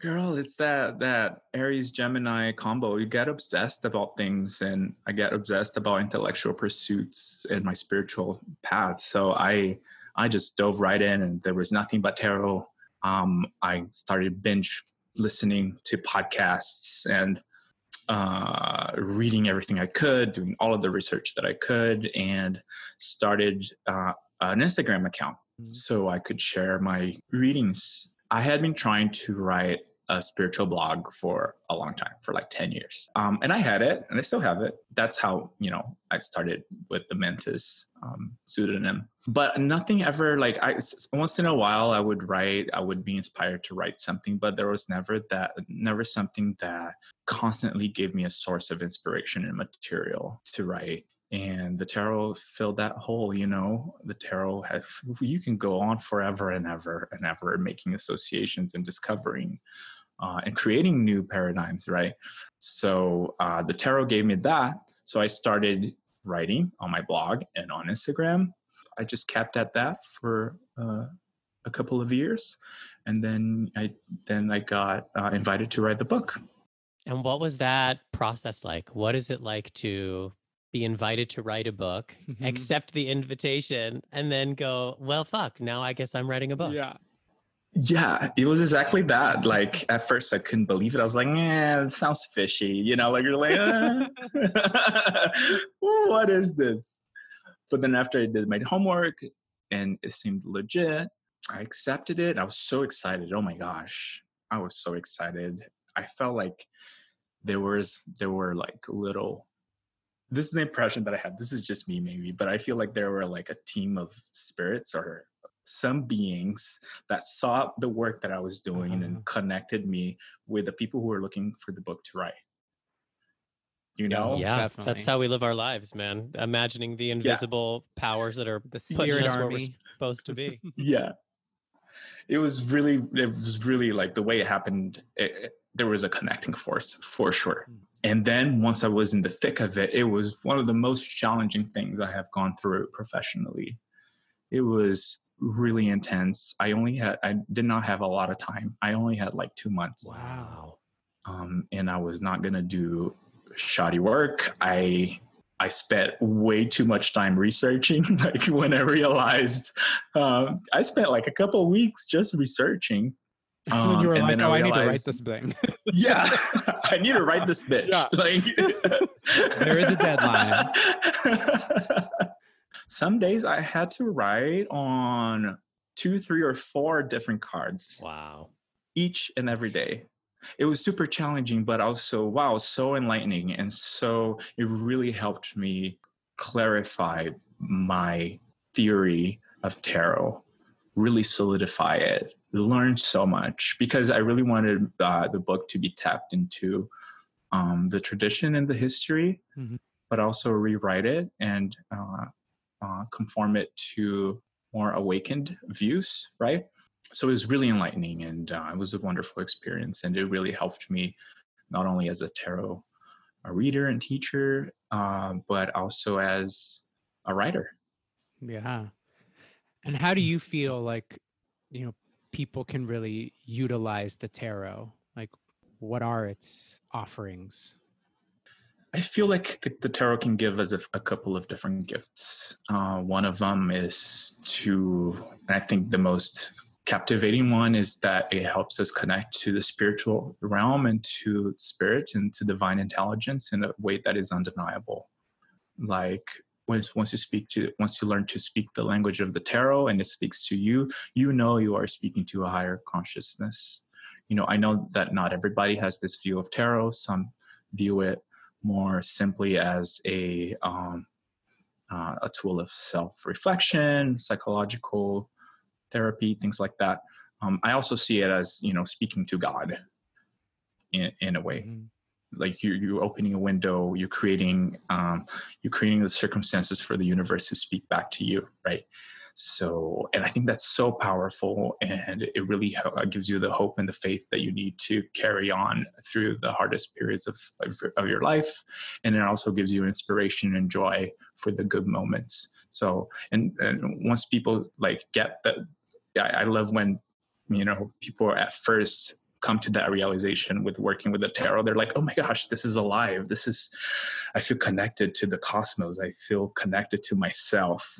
Girl it's that that aries gemini combo. You get obsessed about things and i get obsessed about intellectual pursuits and my spiritual path. So i i just dove right in and there was nothing but tarot. Um i started binge listening to podcasts and uh, reading everything I could, doing all of the research that I could, and started uh, an Instagram account mm-hmm. so I could share my readings. I had been trying to write a spiritual blog for a long time, for like 10 years. Um, and I had it and I still have it. That's how, you know, I started with the Mantis um, pseudonym. But nothing ever like I once in a while I would write, I would be inspired to write something, but there was never that never something that constantly gave me a source of inspiration and material to write and the tarot filled that hole you know the tarot have you can go on forever and ever and ever making associations and discovering uh, and creating new paradigms, right? So uh, the tarot gave me that. So I started writing on my blog and on Instagram. I just kept at that for uh, a couple of years, and then I then I got uh, invited to write the book. And what was that process like? What is it like to be invited to write a book, mm-hmm. accept the invitation, and then go, well, fuck, now I guess I'm writing a book? Yeah. Yeah, it was exactly that. Like at first, I couldn't believe it. I was like, "Yeah, it sounds fishy," you know. Like you're like, ah. "What is this?" But then after I did my homework and it seemed legit, I accepted it. I was so excited. Oh my gosh, I was so excited. I felt like there was there were like little. This is the impression that I had. This is just me, maybe, but I feel like there were like a team of spirits or some beings that saw the work that I was doing uh-huh. and connected me with the people who were looking for the book to write. you know yeah, definitely. that's how we live our lives, man. Imagining the invisible powers that are The putting spirit us where we're army. supposed to be. yeah it was really it was really like the way it happened it, it- there was a connecting force for sure Mm. and then once i was in the thick of it it was one of the most challenging things i have gone through professionally it was really intense i only had i did not have a lot of time i only had like two months Wow. um, and I was not gonna do shoddy work. I I spent way too much time researching. like when I realized, um, I spent like a couple of weeks just researching. and Um, then you were and like, then I "Oh, I need to write this thing." Yeah, I need to write this bitch. Yeah. Like There is a deadline. Some days I had to write on two, three, or four different cards Wow. each and every day. It was super challenging, but also, wow, so enlightening. And so it really helped me clarify my theory of tarot, really solidify it, learn so much because I really wanted uh, the book to be tapped into um, the tradition and the history, Mhm. but also rewrite it and uh, uh, conform it to more awakened views, right? so it was really enlightening and uh, it was a wonderful experience and it really helped me not only as a tarot a reader and teacher uh, but also as a writer Yeah. And how do you feel like, you know, people can really utilize the tarot? Like, what are its offerings? I feel like the, the tarot can give us a, a couple of different gifts. Uh, one of them is to and i think the most captivating one is that it helps us connect to the spiritual realm and to spirit and to divine intelligence in a way that is undeniable. Like once once you speak to once you learn to speak the language of the tarot and it speaks to you you know you are speaking to a higher consciousness. You know i know that not everybody has this view of tarot. Some view it more simply as a um, uh, a tool of self-reflection psychological therapy things like that. Um, i also see it as you know speaking to god in, in a way. Mhm. like you're, you're opening a window you're creating um, you're creating the circumstances for the universe to speak back to you right so and i think that's so powerful and it really uh, gives you the hope and the faith that you need to carry on through the hardest periods of, of, of your life and it also gives you inspiration and joy for the good moments. So and, and once people like get that I, I love when you know people at first come to that realization with working with the tarot they're like oh my gosh this is alive. This is i feel connected to the cosmos. I feel connected to myself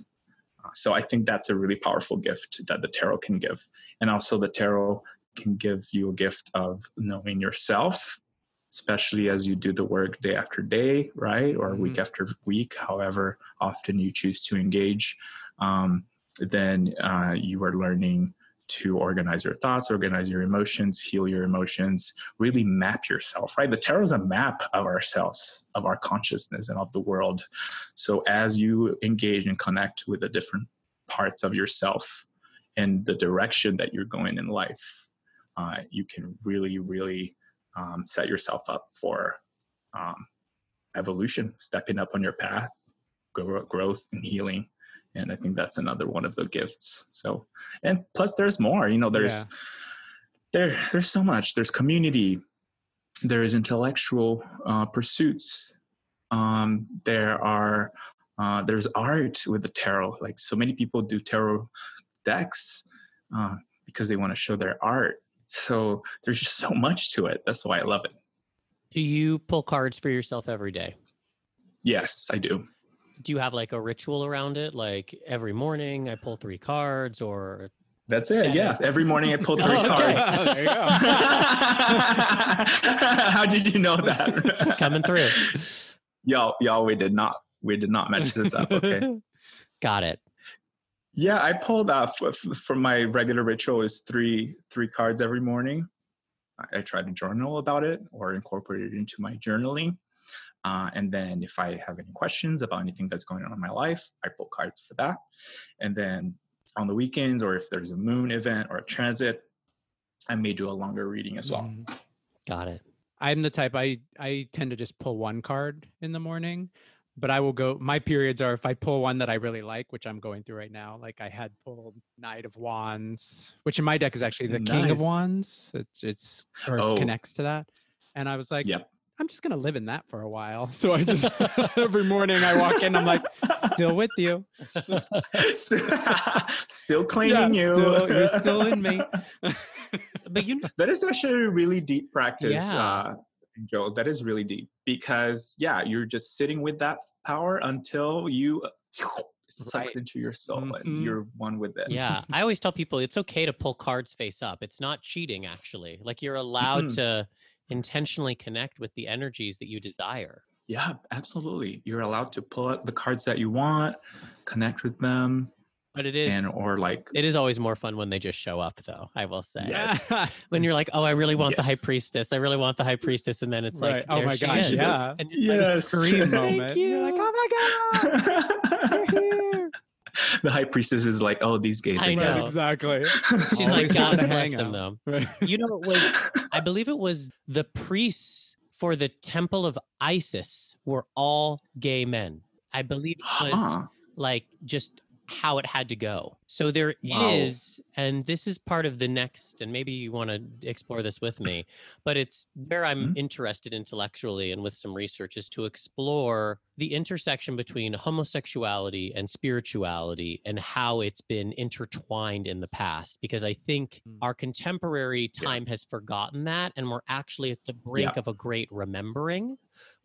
so i think that's a really powerful gift that the tarot can give. And also the tarot can give you a gift of knowing yourself especially as you do the work day after day right? Or week after week however often you choose to engage um, then uh, you are learning to organize your thoughts, organize your emotions, heal your emotions, really map yourself, right? The tarot is a map of ourselves, of our consciousness, and of the world. So as you engage and connect with the different parts of yourself and the direction that you're going in life, uh, you can really, really um, set yourself up for um, evolution, stepping up on your path, grow- growth, and healing and i think that's another one of the gifts. So and plus there's more you know there's Yeah. there there's so much. There's community. There is intellectual uh, pursuits. Um, there are uh, there's art with the tarot. Like so many people do tarot decks uh, because they want to show their art. So there's just so much to it. That's why i love it. Do you pull cards for yourself every day? yes i do Do you have like a ritual around it? Like every morning I pull three cards or that's it yeah Yes. every morning i pull three Oh, okay. cards Oh, there you go. How did you know that? just coming through. y'all, y'all, we did not, we did not match this up. Okay. Got it. yeah, I pulled uh, f- f- from my regular ritual is three three cards every morning. I, I try to journal about it or incorporate it into my journaling. Uh, and then if I have any questions about anything that's going on in my life, I pull cards for that. And then on the weekends or if there's a moon event or a transit, I may do a longer reading as well. Mhm. Got it. I'm the type I I tend to just pull one card in the morning, but I will go. My periods are if I pull one that I really like, which I'm going through right now. Like I had pulled Knight of Wands, which in my deck is actually the King of Wands. It's it's or Oh. connects to that, and I was like, Yep. I'm just gonna live in that for a while. So I just every morning I walk in, I'm like, still with you. still claiming Yeah, you. still- you're still in me. but you know, that is actually a really deep practice, Yeah. uh, Joel. That is really deep because yeah, you're just sitting with that power until you sucks Right. into your soul Mhm. and you're one with it. yeah i always tell people it's okay to pull cards face up it's not cheating actually like you're allowed Mhm. to intentionally connect with the energies that you desire Yeah, absolutely. You're allowed to pull out the cards that you want, connect with them, but it is and or like it is always more fun when they just show up though i will say Yes. when you're like oh i really want the high priestess i really want the high priestess and then it's Right. like Oh my gosh, is. yeah. and you're like, Yes. Scream Thank moment. You're like, oh my god, you're here. the high priestess is like, oh, these gays I know. Right, exactly. she's like god wanted bless them out. though Right. you know it was I believe it was the priests for the temple of Isis were all gay men. I believe it was Huh. like just how it had to go. So there is, Wow. and this is part of the next, and maybe you want to explore this with me, but it's where I'm Mhm. interested intellectually and with some research is to explore the intersection between homosexuality and spirituality and how it's been intertwined in the past. Because I think Mm. our contemporary Yeah. time has forgotten that, and we're actually at the brink Yeah. of a great remembering.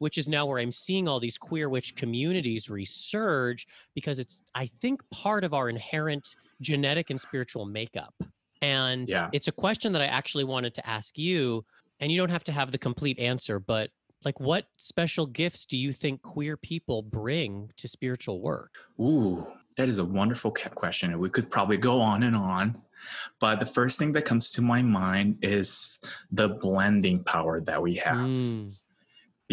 Which is now where I'm seeing all these queer witch communities resurge because it's, I think, part of our inherent genetic and spiritual makeup. And Yeah. it's a question that I actually wanted to ask you. And you don't have to have the complete answer, but like, what special gifts do you think queer people bring to spiritual work? Ooh, that is a wonderful question. and We could probably go on and on. But the first thing that comes to my mind is the blending power that we have. Mm,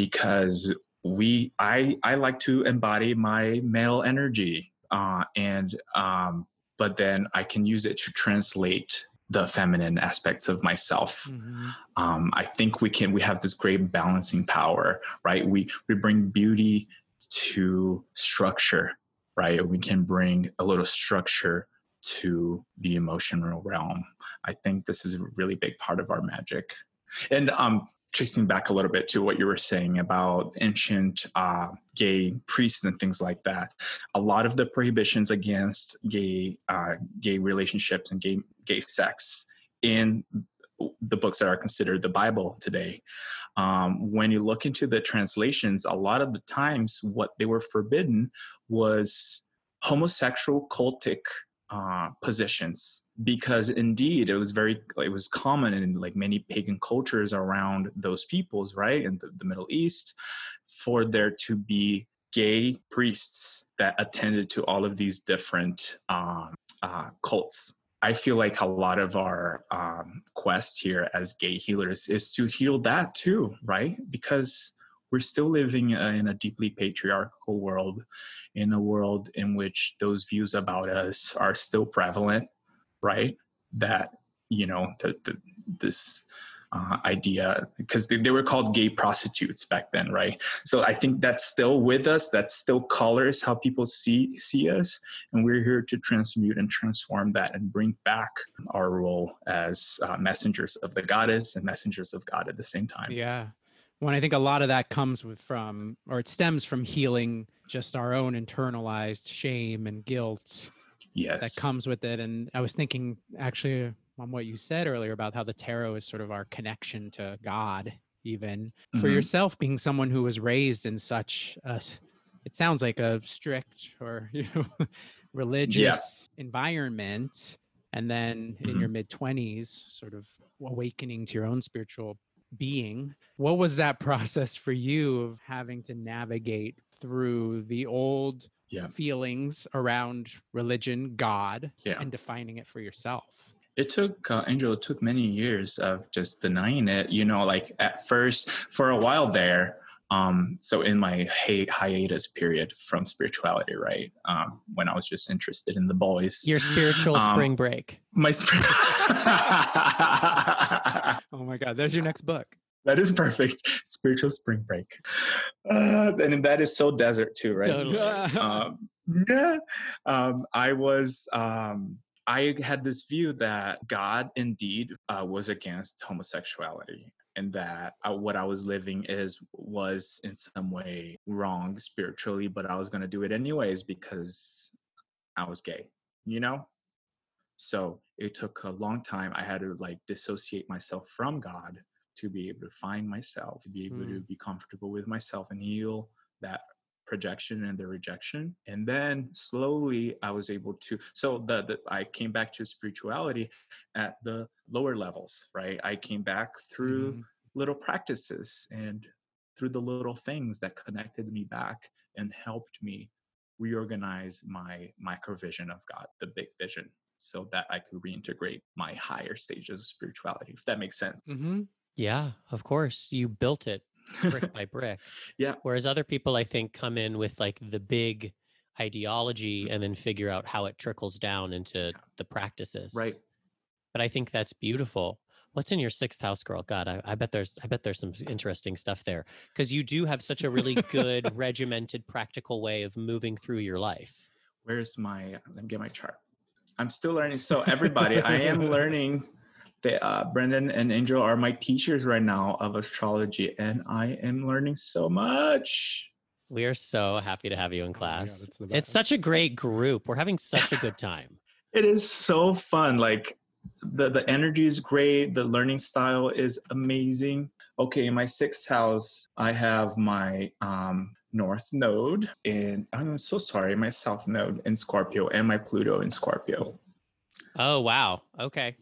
because we I I like to embody my male energy uh and um but then I can use it to translate the feminine aspects of myself. Mhm. Um I think we can we have this great balancing power, right? We we bring beauty to structure, right? We can bring a little structure to the emotional realm. I think this is a really big part of our magic. And um, tracing back a little bit to what you were saying about ancient uh, gay priests and things like that, a lot of the prohibitions against gay uh, gay relationships and gay gay sex in the books that are considered the Bible today. Um, when you look into the translations, a lot of the times what they were forbidden was homosexual cultic uh, positions. Because indeed it was very it was common in like many pagan cultures around those peoples right in the, the middle east for there to be gay priests that attended to all of these different um, uh, cults. I feel like a lot of our um, quest here as gay healers is to heal that too right? Because we're still living uh, in a deeply patriarchal world in a world in which those views about us are still prevalent right? That you know the, this uh, idea because they, they were called gay prostitutes back then right? So i think that's still with us that still colors how people see see us and we're here to transmute and transform that and bring back our role as uh, messengers of the goddess and messengers of god at the same time. Yeah. When I think a lot of that comes with from, or it stems from healing just our own internalized shame and guilt yes that comes with it. And I was thinking actually on what you said earlier about how the tarot is sort of our connection to God, even for Mhm. yourself being someone who was raised in such a it sounds like a strict or, you know, religious environment. And then in Mhm. your mid 20s, sort of awakening to your own spiritual being. What was that process for you of having to navigate through the old Yeah. feelings around religion, God, Yeah. and defining it for yourself? it took uh, angel it took many years of just denying it you know like at first for a while there um so in my hi- hiatus period from spirituality right um when i was just interested in the boys Your spiritual Um, spring break. my spir- Oh my God, there's your next book. that is perfect. Spiritual spring break. Uh, and that is so desert too, right? Totally. um, yeah. Um, I was, um, I had this view that God indeed uh, was against homosexuality and that uh, what I was living is was in some way wrong spiritually, but I was going to do it anyways because I was gay, you know? So it took a long time. I had to like dissociate myself from God to be able to find myself, to be able to be comfortable with myself and heal that projection and the rejection. And then slowly I was able to so the, the I came back to spirituality at the lower levels, right? I came back through Mhm. little practices and through the little things that connected me back and helped me reorganize my micro vision of God, the big vision, so that I could reintegrate my higher stages of spirituality, if that makes sense. Mhm. Yeah, of course. You built it brick by brick. Yeah. Whereas other people, I think, come in with like the big ideology Mm-hmm. and then figure out how it trickles down into the practices. Right. But I think that's beautiful. What's in your sixth house, girl? God, I, I bet there's I bet there's some interesting stuff there because you do have such a really good, regimented, practical way of moving through your life. Where's my, let me get my chart. I'm still learning. So, everybody, I am learning. The, uh, Brandon and Angel are my teachers right now of astrology, and I am learning so much. We are so happy to have you in Oh God, class. it's it's such a great group. We're having such a good time. It is so fun. Like the the energy is great. The learning style is amazing. Okay, in my sixth house, I have my um, North Node, and I'm so sorry, my South Node in Scorpio, and my Pluto in Scorpio. Oh wow. Okay.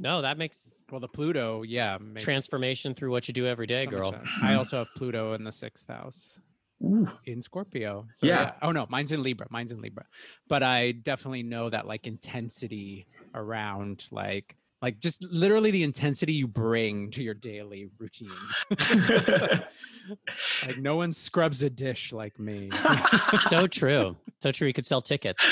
No, that makes Well, the Pluto, yeah, makes transformation through what you do every day, so girl. I hmm. also have Pluto in the sixth house. Ooh, in Scorpio. So, Yeah. yeah. Oh no, mine's in Libra. Mine's in Libra. But I definitely know that like intensity around like like just literally the intensity you bring to your daily routine. like no one scrubs a dish like me. so true. So true. You could sell tickets.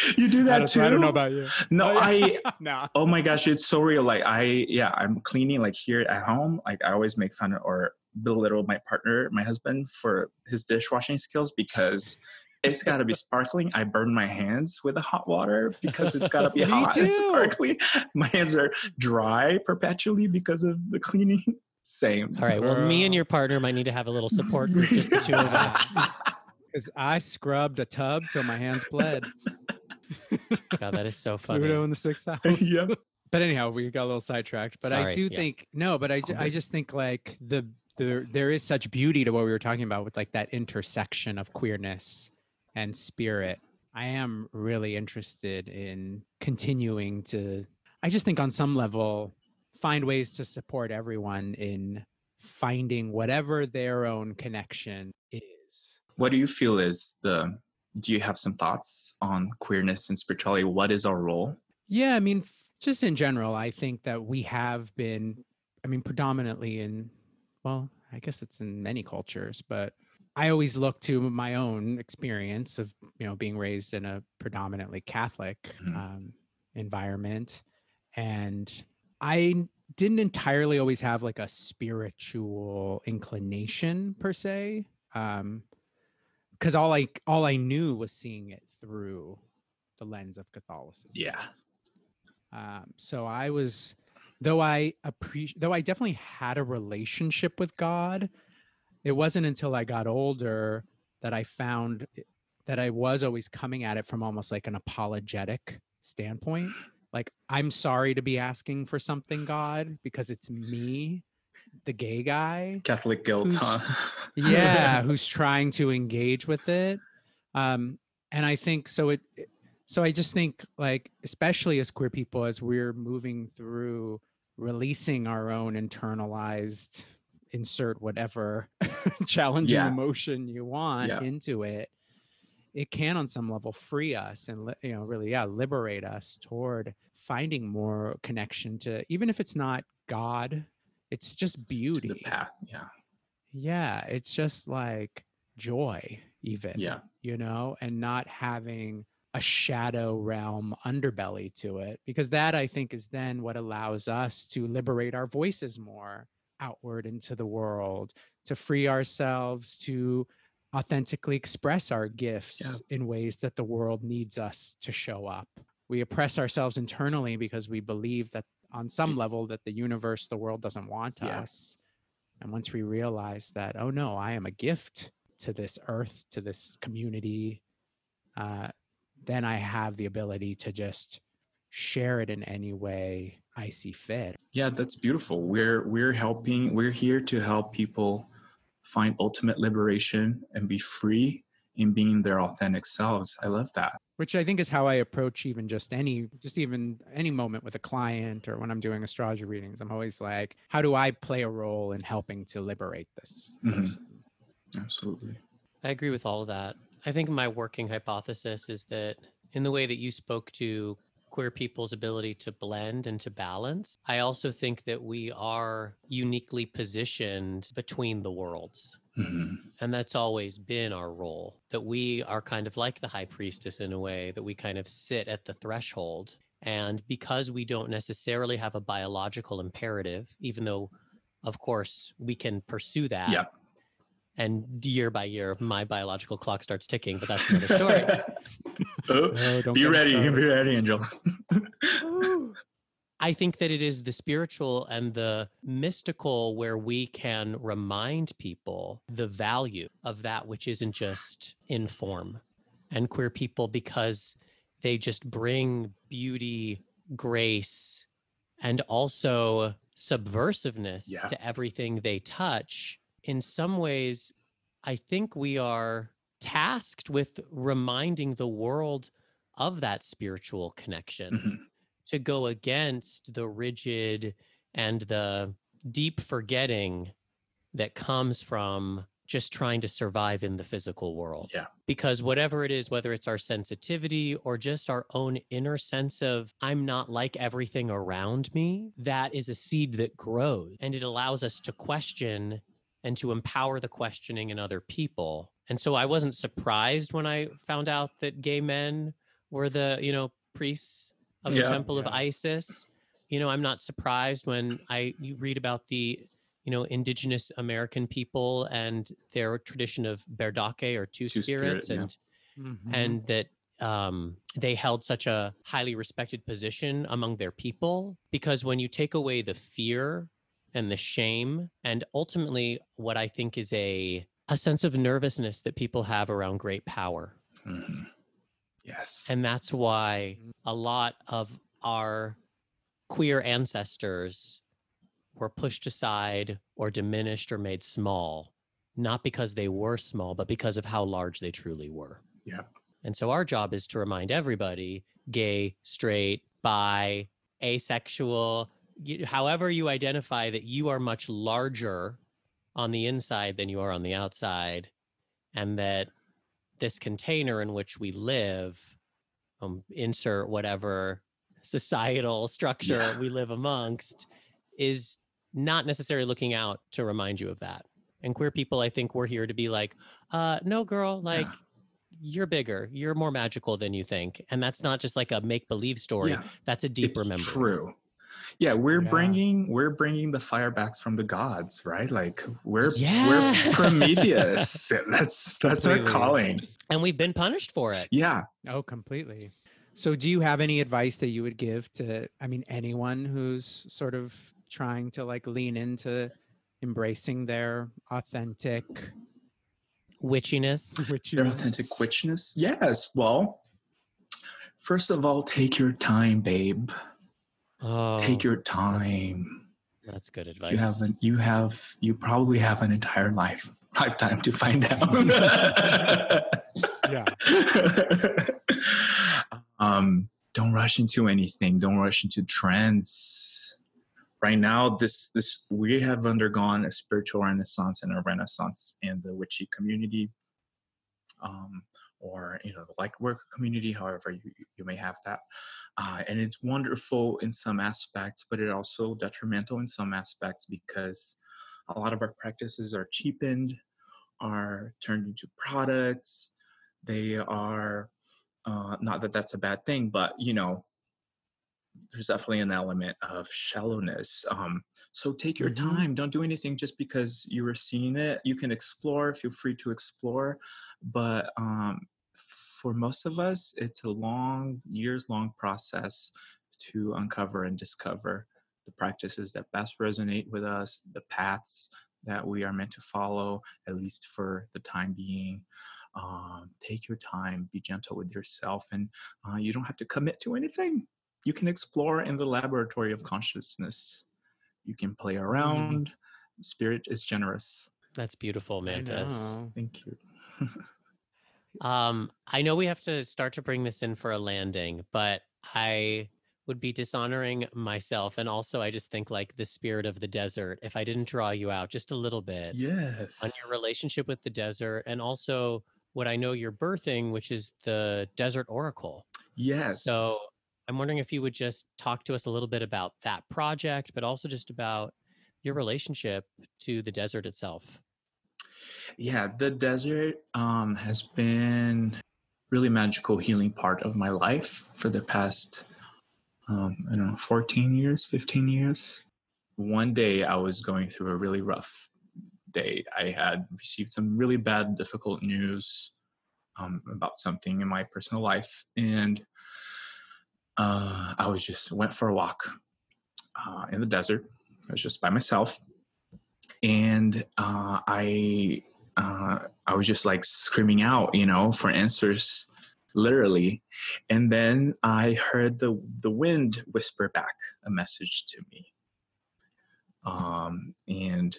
you do that don't, too. I don't know about you. No, Oh, yeah. I no. Oh my gosh, it's so real. Like I, yeah, I'm cleaning like here at home. Like I always make fun or belittle my partner, my husband, for his dishwashing skills because it's got to be sparkling. I burn my hands with the hot water because it's got to be Me hot and too. sparkling. My hands are dry perpetually because of the cleaning. Same. All right. Well, me and your partner might need to have a little support group, just the two of us. Because I scrubbed a tub till my hands bled. God, that is so funny. Pluto in the sixth house. Yep. But anyhow, we got a little sidetracked. But I do yeah. think no, but I, It's ju- all I just think like the the there is such beauty to what we were talking about with like that intersection of queerness and spirit. I am really interested in continuing to I just think on some level find ways to support everyone in finding whatever their own connection is. What do you feel is the? Do you have some thoughts on queerness and spirituality? What is our role? Yeah, I mean, just in general, I think that we have been, I mean, predominantly in, well, I guess it's in many cultures, but I always look to my own experience of, you know, being raised in a predominantly Catholic Mhm. um, environment. And I didn't entirely always have like a spiritual inclination per se. Um, because all I all I knew was seeing it through the lens of Catholicism. Yeah. Um, so I was, though I appreciate, though I definitely had a relationship with God. It wasn't until I got older that I found that I was always coming at it from almost like an apologetic standpoint. Like, I'm sorry to be asking for something, God, because it's me, the gay guy Catholic guilt, huh? yeah who's trying to engage with it um and i think so it it- so i just think like especially as queer people as we're moving through releasing our own internalized insert whatever challenging Yeah. emotion you want Yeah. into it it can on some level free us and you know really yeah liberate us toward finding more connection to even if it's not god it's just beauty the path. Yeah. yeah, it's just like joy, even. Yeah. You know, and not having a shadow realm underbelly to it, because that I think is then what allows us to liberate our voices more outward into the world, to free ourselves to authentically express our gifts Yeah. in ways that the world needs us to show up. We oppress ourselves internally because we believe that on some level that the universe, the world doesn't want Yeah. us. And once we realize that, oh no, I am a gift to this earth, to this community, uh, then I have the ability to just share it in any way I see fit. Yeah, that's beautiful. We're we're helping. We're here to help people find ultimate liberation and be free in being their authentic selves. I love that. which I think is how I approach even just any just even any moment with a client or when I'm doing astrology readings. I'm always like, how do I play a role in helping to liberate this Mhm. Absolutely. I agree with all of that. I think my working hypothesis is that in the way that you spoke to queer people's ability to blend and to balance, I also think that we are uniquely positioned between the worlds. Mhm. And that's always been our role, that we are kind of like the high priestess in a way, that we kind of sit at the threshold. And because we don't necessarily have a biological imperative, even though, of course, we can pursue that. Yeah. And year by year, my biological clock starts ticking, but that's another story. Oh, No, don't be get us ready. started. Be ready, Angel. I think that it is the spiritual and the mystical where we can remind people the value of that which isn't just in form. And queer people, because they just bring beauty, grace, and also subversiveness Yeah. to everything they touch. In some ways, I think we are tasked with reminding the world of that spiritual connection Mhm. To go against the rigid and the deep forgetting that comes from just trying to survive in the physical world. Yeah. Because whatever it is, whether it's our sensitivity or just our own inner sense of, I'm not like everything around me, that is a seed that grows and it allows us to question and to empower the questioning in other people. And so I wasn't surprised when I found out that gay men were the, you know, priests of the Yeah, temple of. Isis. You know, I'm not surprised when I you read about the, you know, indigenous American people and their tradition of Berdache or two, Two spirit, spirits yeah. and Mhm. and that um, they held such a highly respected position among their people because when you take away the fear and the shame and ultimately what i think is a a sense of nervousness that people have around great power Mhm. Yes. and that's why a lot of our queer ancestors were pushed aside or diminished or made small not because they were small but because of how large they truly were Yeah. and so our job is to remind everybody gay, straight, bi, asexual, however you identify that you are much larger on the inside than you are on the outside. And that this container in which we live, um, insert whatever societal structure Yeah. we live amongst, is not necessarily looking out to remind you of that. And queer people, I think we're here to be like, uh, no, girl, like, Yeah. you're bigger, you're more magical than you think. And that's not just like a make believe story. Yeah. That's a deeper memory. True. Yeah, we're Yeah. bringing we're bringing the firebacks from the gods, right? Like we're Yes. we're Prometheus. that's that's our calling. And we've been punished for it. Yeah. Oh, completely. So, do you have any advice that you would give to, I mean, anyone who's sort of trying to like lean into embracing their authentic, Witchiness. which Their authentic witchness. Yes. Well, first of all, take your time, babe. Oh, Take your time. that's good advice. You have an, you have you probably have an entire life lifetime to find out. Yeah. um, don't rush into anything. Don't rush into trends. Right now, this this we have undergone a spiritual renaissance and a renaissance in the witchy community, um, or you know, the like work community. However, you you may have that, uh, and it's wonderful in some aspects, but it also detrimental in some aspects because a lot of our practices are cheapened, are turned into products. They are uh, not that that's a bad thing, but you know, there's definitely an element of shallowness. Um, so take your Mhm. time. Don't do anything just because you were seeing it. You can explore. Feel free to explore, but um, for most of us, it's a long, years long process to uncover and discover the practices that best resonate with us, the paths that we are meant to follow, at least for the time being. Um, take your time, be gentle with yourself, and uh, you don't have to commit to anything. You can explore in the laboratory of consciousness. You can play around. Spirit is generous. That's beautiful, Mantis. Thank you. Um, I know we have to start to bring this in for a landing, but I would be dishonoring myself. And also, I just think like the spirit of the desert, if I didn't draw you out just a little bit Yes. on your relationship with the desert and also what I know you're birthing, which is the Desert Oracle. Yes. So I'm wondering if you would just talk to us a little bit about that project, but also just about your relationship to the desert itself. Yeah, the desert um, has been really magical healing part of my life for the past um, I don't know 14 years, 15 years. One day I was going through a really rough day. I had received some really bad, difficult news um, about something in my personal life, and uh, I was just went for a walk uh, in the desert. I was just by myself, and uh, I uh, I was just like screaming out, you know, for answers, literally. And then I heard the the wind whisper back a message to me, um, and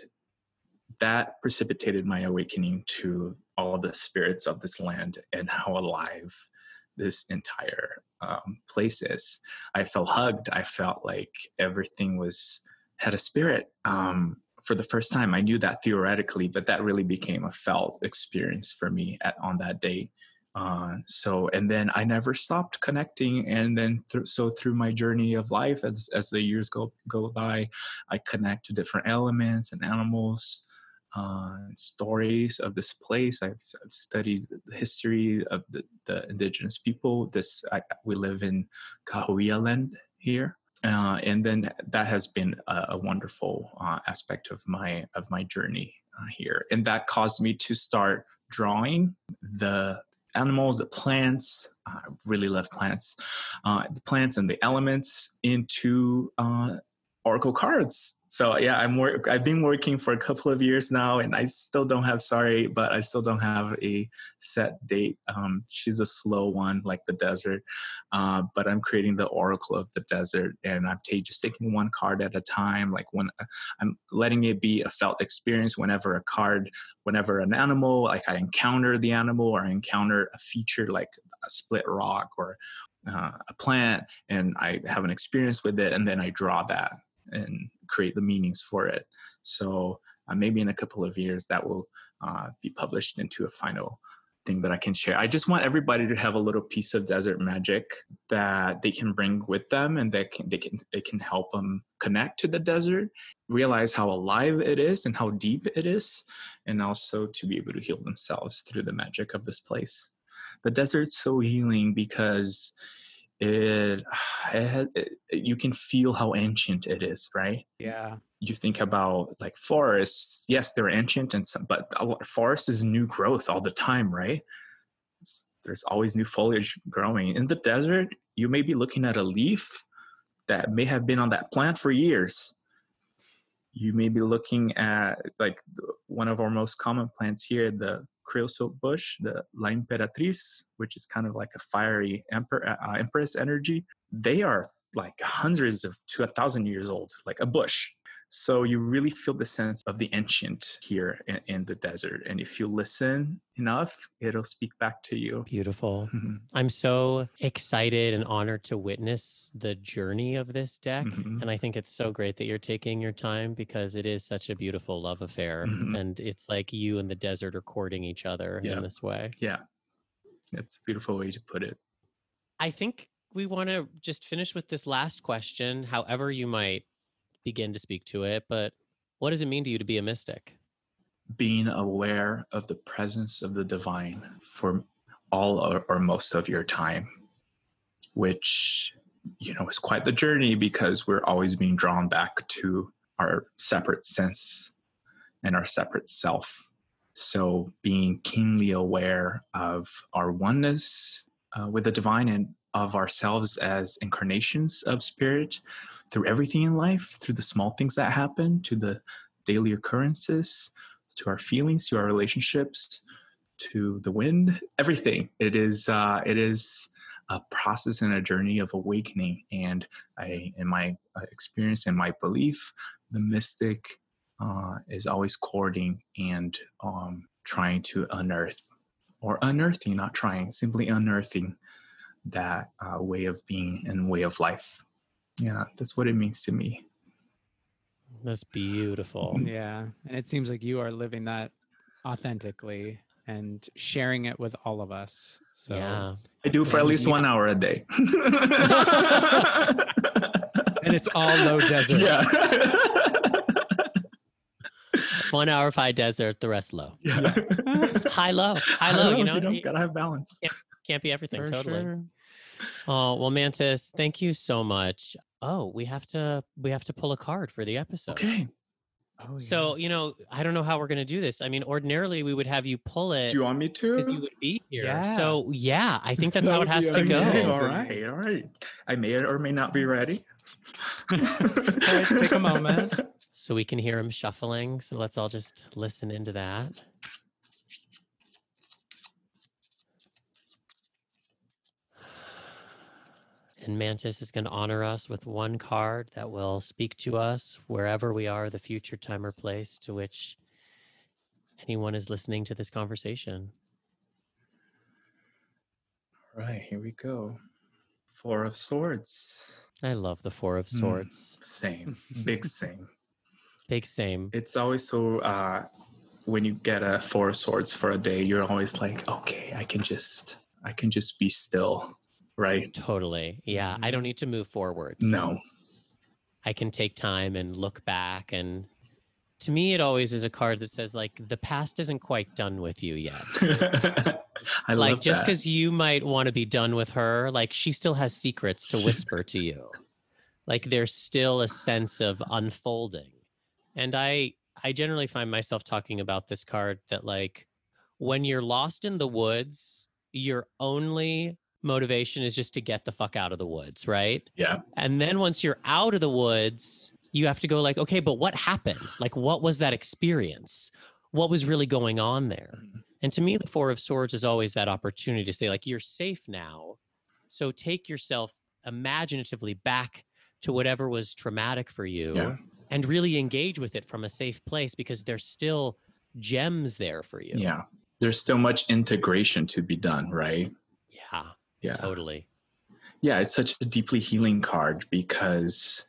that precipitated my awakening to all the spirits of this land and how alive this entire um, place is. I felt hugged. I felt like everything was had a spirit. Um, for the first time, I knew that theoretically, but that really became a felt experience for me at, on that day. Uh, so, and then I never stopped connecting. And then, th- so through my journey of life, as as the years go go by, I connect to different elements and animals, uh, stories of this place. I've, I've studied the history of the, the indigenous people. This I, we live in Cahuilla land here, uh, and then that has been a, a wonderful uh, aspect of my of my journey uh, here, and that caused me to start drawing the animals, the plants. I really love plants, uh, the plants and the elements into uh, oracle cards. So yeah, I'm work. I've been working for a couple of years now, and I still don't have. Sorry, but I still don't have a set date. Um, she's a slow one, like the desert. Uh, but I'm creating the oracle of the desert, and I'm ta- just taking one card at a time. Like when I'm letting it be a felt experience. Whenever a card, whenever an animal, like I encounter the animal or I encounter a feature like a split rock or uh, a plant, and I have an experience with it, and then I draw that and create the meanings for it. So uh, maybe in a couple of years that will uh, be published into a final thing that I can share. I just want everybody to have a little piece of desert magic that they can bring with them, and that can they can it can help them connect to the desert, realize how alive it is and how deep it is, and also to be able to heal themselves through the magic of this place. The desert's so healing because it, it, it you can feel how ancient it is, right? Yeah. you think about like forests yes they're ancient and some but forest is new growth all the time right there's always new foliage growing in the desert you may be looking at a leaf that may have been on that plant for years you may be looking at like one of our most common plants here the creosote bush the la imperatriz which is kind of like a fiery emperor, uh, empress energy. They are like hundreds of to a thousand years old like a bush so you really feel the sense of the ancient here in, in the desert. And if you listen enough, it'll speak back to you. Beautiful. Mhm, I'm so excited and honored to witness the journey of this deck. mhm. And I think it's so great that you're taking your time because it is such a beautiful love affair. Mhm. And it's like you and the desert are courting each other Yeah. in this way. Yeah, it's a beautiful way to put it. I think we want to just finish with this last question, however you might begin to speak to it. But what does it mean to you to be a mystic? Being aware of the presence of the divine for all or, or most of your time, which you know, it's quite the journey because we're always being drawn back to our separate sense and our separate self. So being keenly aware of our oneness uh, with the divine and of ourselves as incarnations of spirit through everything in life, through the small things that happen, to the daily occurrences, to our feelings, to our relationships, to the wind, everything. It is uh, it is a process and a journey of awakening. And I, in my uh, experience and my belief, the mystic uh, is always courting and um, trying to unearth, or unearthing, not trying, simply unearthing that uh, way of being and way of life. Yeah, that's what it means to me. That's beautiful. Yeah. And it seems like you are living that authentically and sharing it with all of us. So yeah. I do for at least one hour a day. and it's all low desert. Yeah. One hour high desert, the rest low. yeah. High low. High low. You know, you gotta have balance. can't be everything. For totally. sure. Oh well, Mantis, thank you so much. Oh, we have to we have to pull a card for the episode. Okay. Oh, So you know, I don't know how we're gonna do this. I mean, ordinarily we would have you pull it Do you want me to? because you would be here. Yeah. So yeah, I think that's That how it has to go. Amazing. all right, all right. I may or may not be ready. All right, take a moment. So we can hear him shuffling. So let's all just listen into that. And Mantis is going to honor us with one card that will speak to us wherever we are, the future time or place to which anyone is listening to this conversation. All right, here we go. Four of Swords. I love the Four of Mm. Swords. Same, big same. Big same. It's always so. Uh, when you get a Four of Swords for a day, you're always like, okay, I can just, I can just be still, right? Totally. Yeah. I don't need to move forwards. No. I can take time and look back. And to me, it always is a card that says, like, the past isn't quite done with you yet. I like, love just because you might want to be done with her, like, she still has secrets to whisper to you. Like, there's still a sense of unfolding. And I, I generally find myself talking about this card that, like, when you're lost in the woods, your only motivation is just to get the fuck out of the woods, right? Yeah. And then once you're out of the woods, you have to go like, okay, but what happened? Like, what was that experience? What was really going on there? Mm-hmm. And to me, the Four of Swords is always that opportunity to say, like, you're safe now. So take yourself imaginatively back to whatever was traumatic for you Yeah. and really engage with it from a safe place because there's still gems there for you. Yeah. There's still much integration to be done, right? Yeah, Yeah. totally. Yeah, it's such a deeply healing card because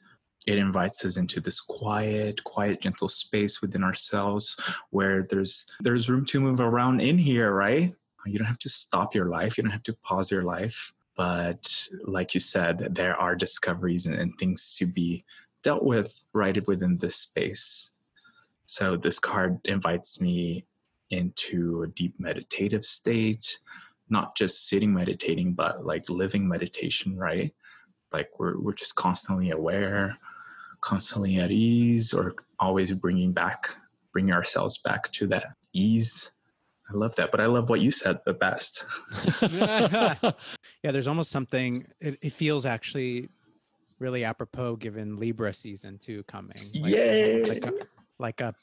it invites us into this quiet, quiet, gentle space within ourselves where there's there's room to move around in here, right? You don't have to stop your life, you don't have to pause your life. But like you said, there are discoveries and, and things to be dealt with right within this space. So this card invites me into a deep meditative state, not just sitting meditating, but like living meditation, right? Like we're we're just constantly aware, constantly at ease, or always bringing back, bringing ourselves back to that ease. I love that, but I love what you said the best. Yeah, there's almost something. It, it feels actually really apropos given Libra season two coming. Like, almost Like a, like a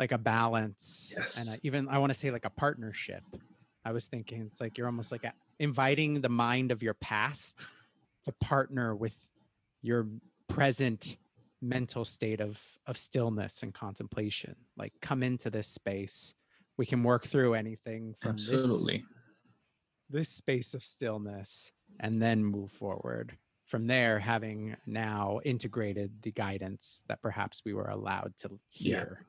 like a balance, and Yes. a, even I want to say like a partnership. I was thinking it's like you're almost like inviting the mind of your past to partner with your present mental state of of stillness and contemplation. Like come into this space. We can work through anything from this Absolutely. this space of stillness and then move forward from there having now integrated the guidance that perhaps we were allowed to Yeah. hear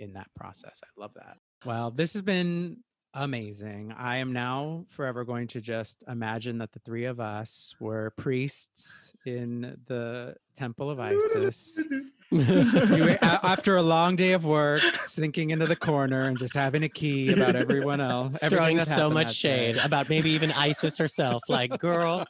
in that process i love that well this has been amazing i am now forever going to just imagine that the three of us were priests in the temple of isis after a long day of work sinking into the corner and just having a key about everyone else everything Throwing so much that day. shade about maybe even Isis herself. Like, girl,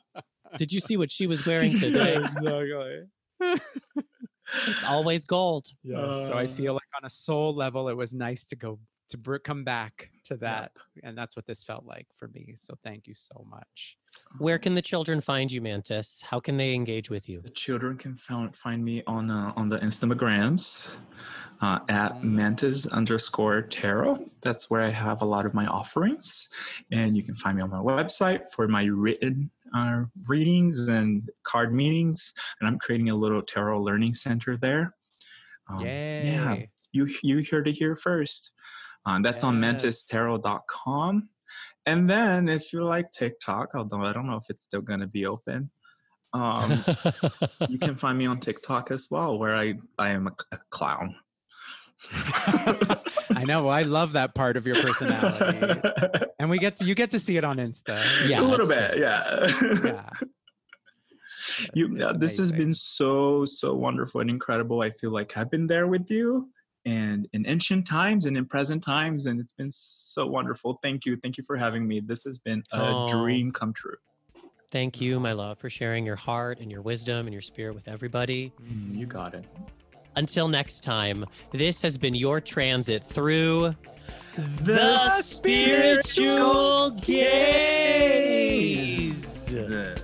Did you see what she was wearing today? exactly. it's always gold. Yeah. so I Uh, feel like on a soul level, it was nice to go to br- come back to that, and that's what this felt like for me. So thank you so much. Where can the children find you, Mantis? How can they engage with you? The children can found, find me on uh, on the Instagrams uh, at mantis underscore tarot. That's where I have a lot of my offerings, and you can find me on my website for my written uh, readings and card meetings. And I'm creating a little tarot learning center there. Um, Yay! Yeah, you you heard it here first. Um, that's on Yes. mantistarot.com. And then if you like TikTok, although I don't know if it's still going to be open, um, you can find me on TikTok as well, where I, I am a, a clown. I know. I love that part of your personality, and we get to you get to see it on Insta. Yeah, a little that's bit, yeah. yeah. you, It's yeah, this has been so so wonderful and incredible. I feel like I've been there with you, and in ancient times and in present times, and it's been so wonderful. Thank you, thank you for having me. This has been a Oh. dream come true. Thank you, my love, for sharing your heart and your wisdom and your spirit with everybody. Mm, you got it. Until next time, this has been your transit through The spiritual Gayz. Is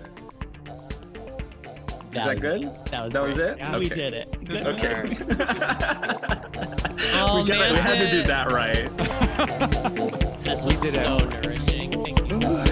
That that good? That was, That was it? Yeah, We did it. Okay. oh, we, gotta, we had to do that right. this was we did so it. nourishing. Thank you.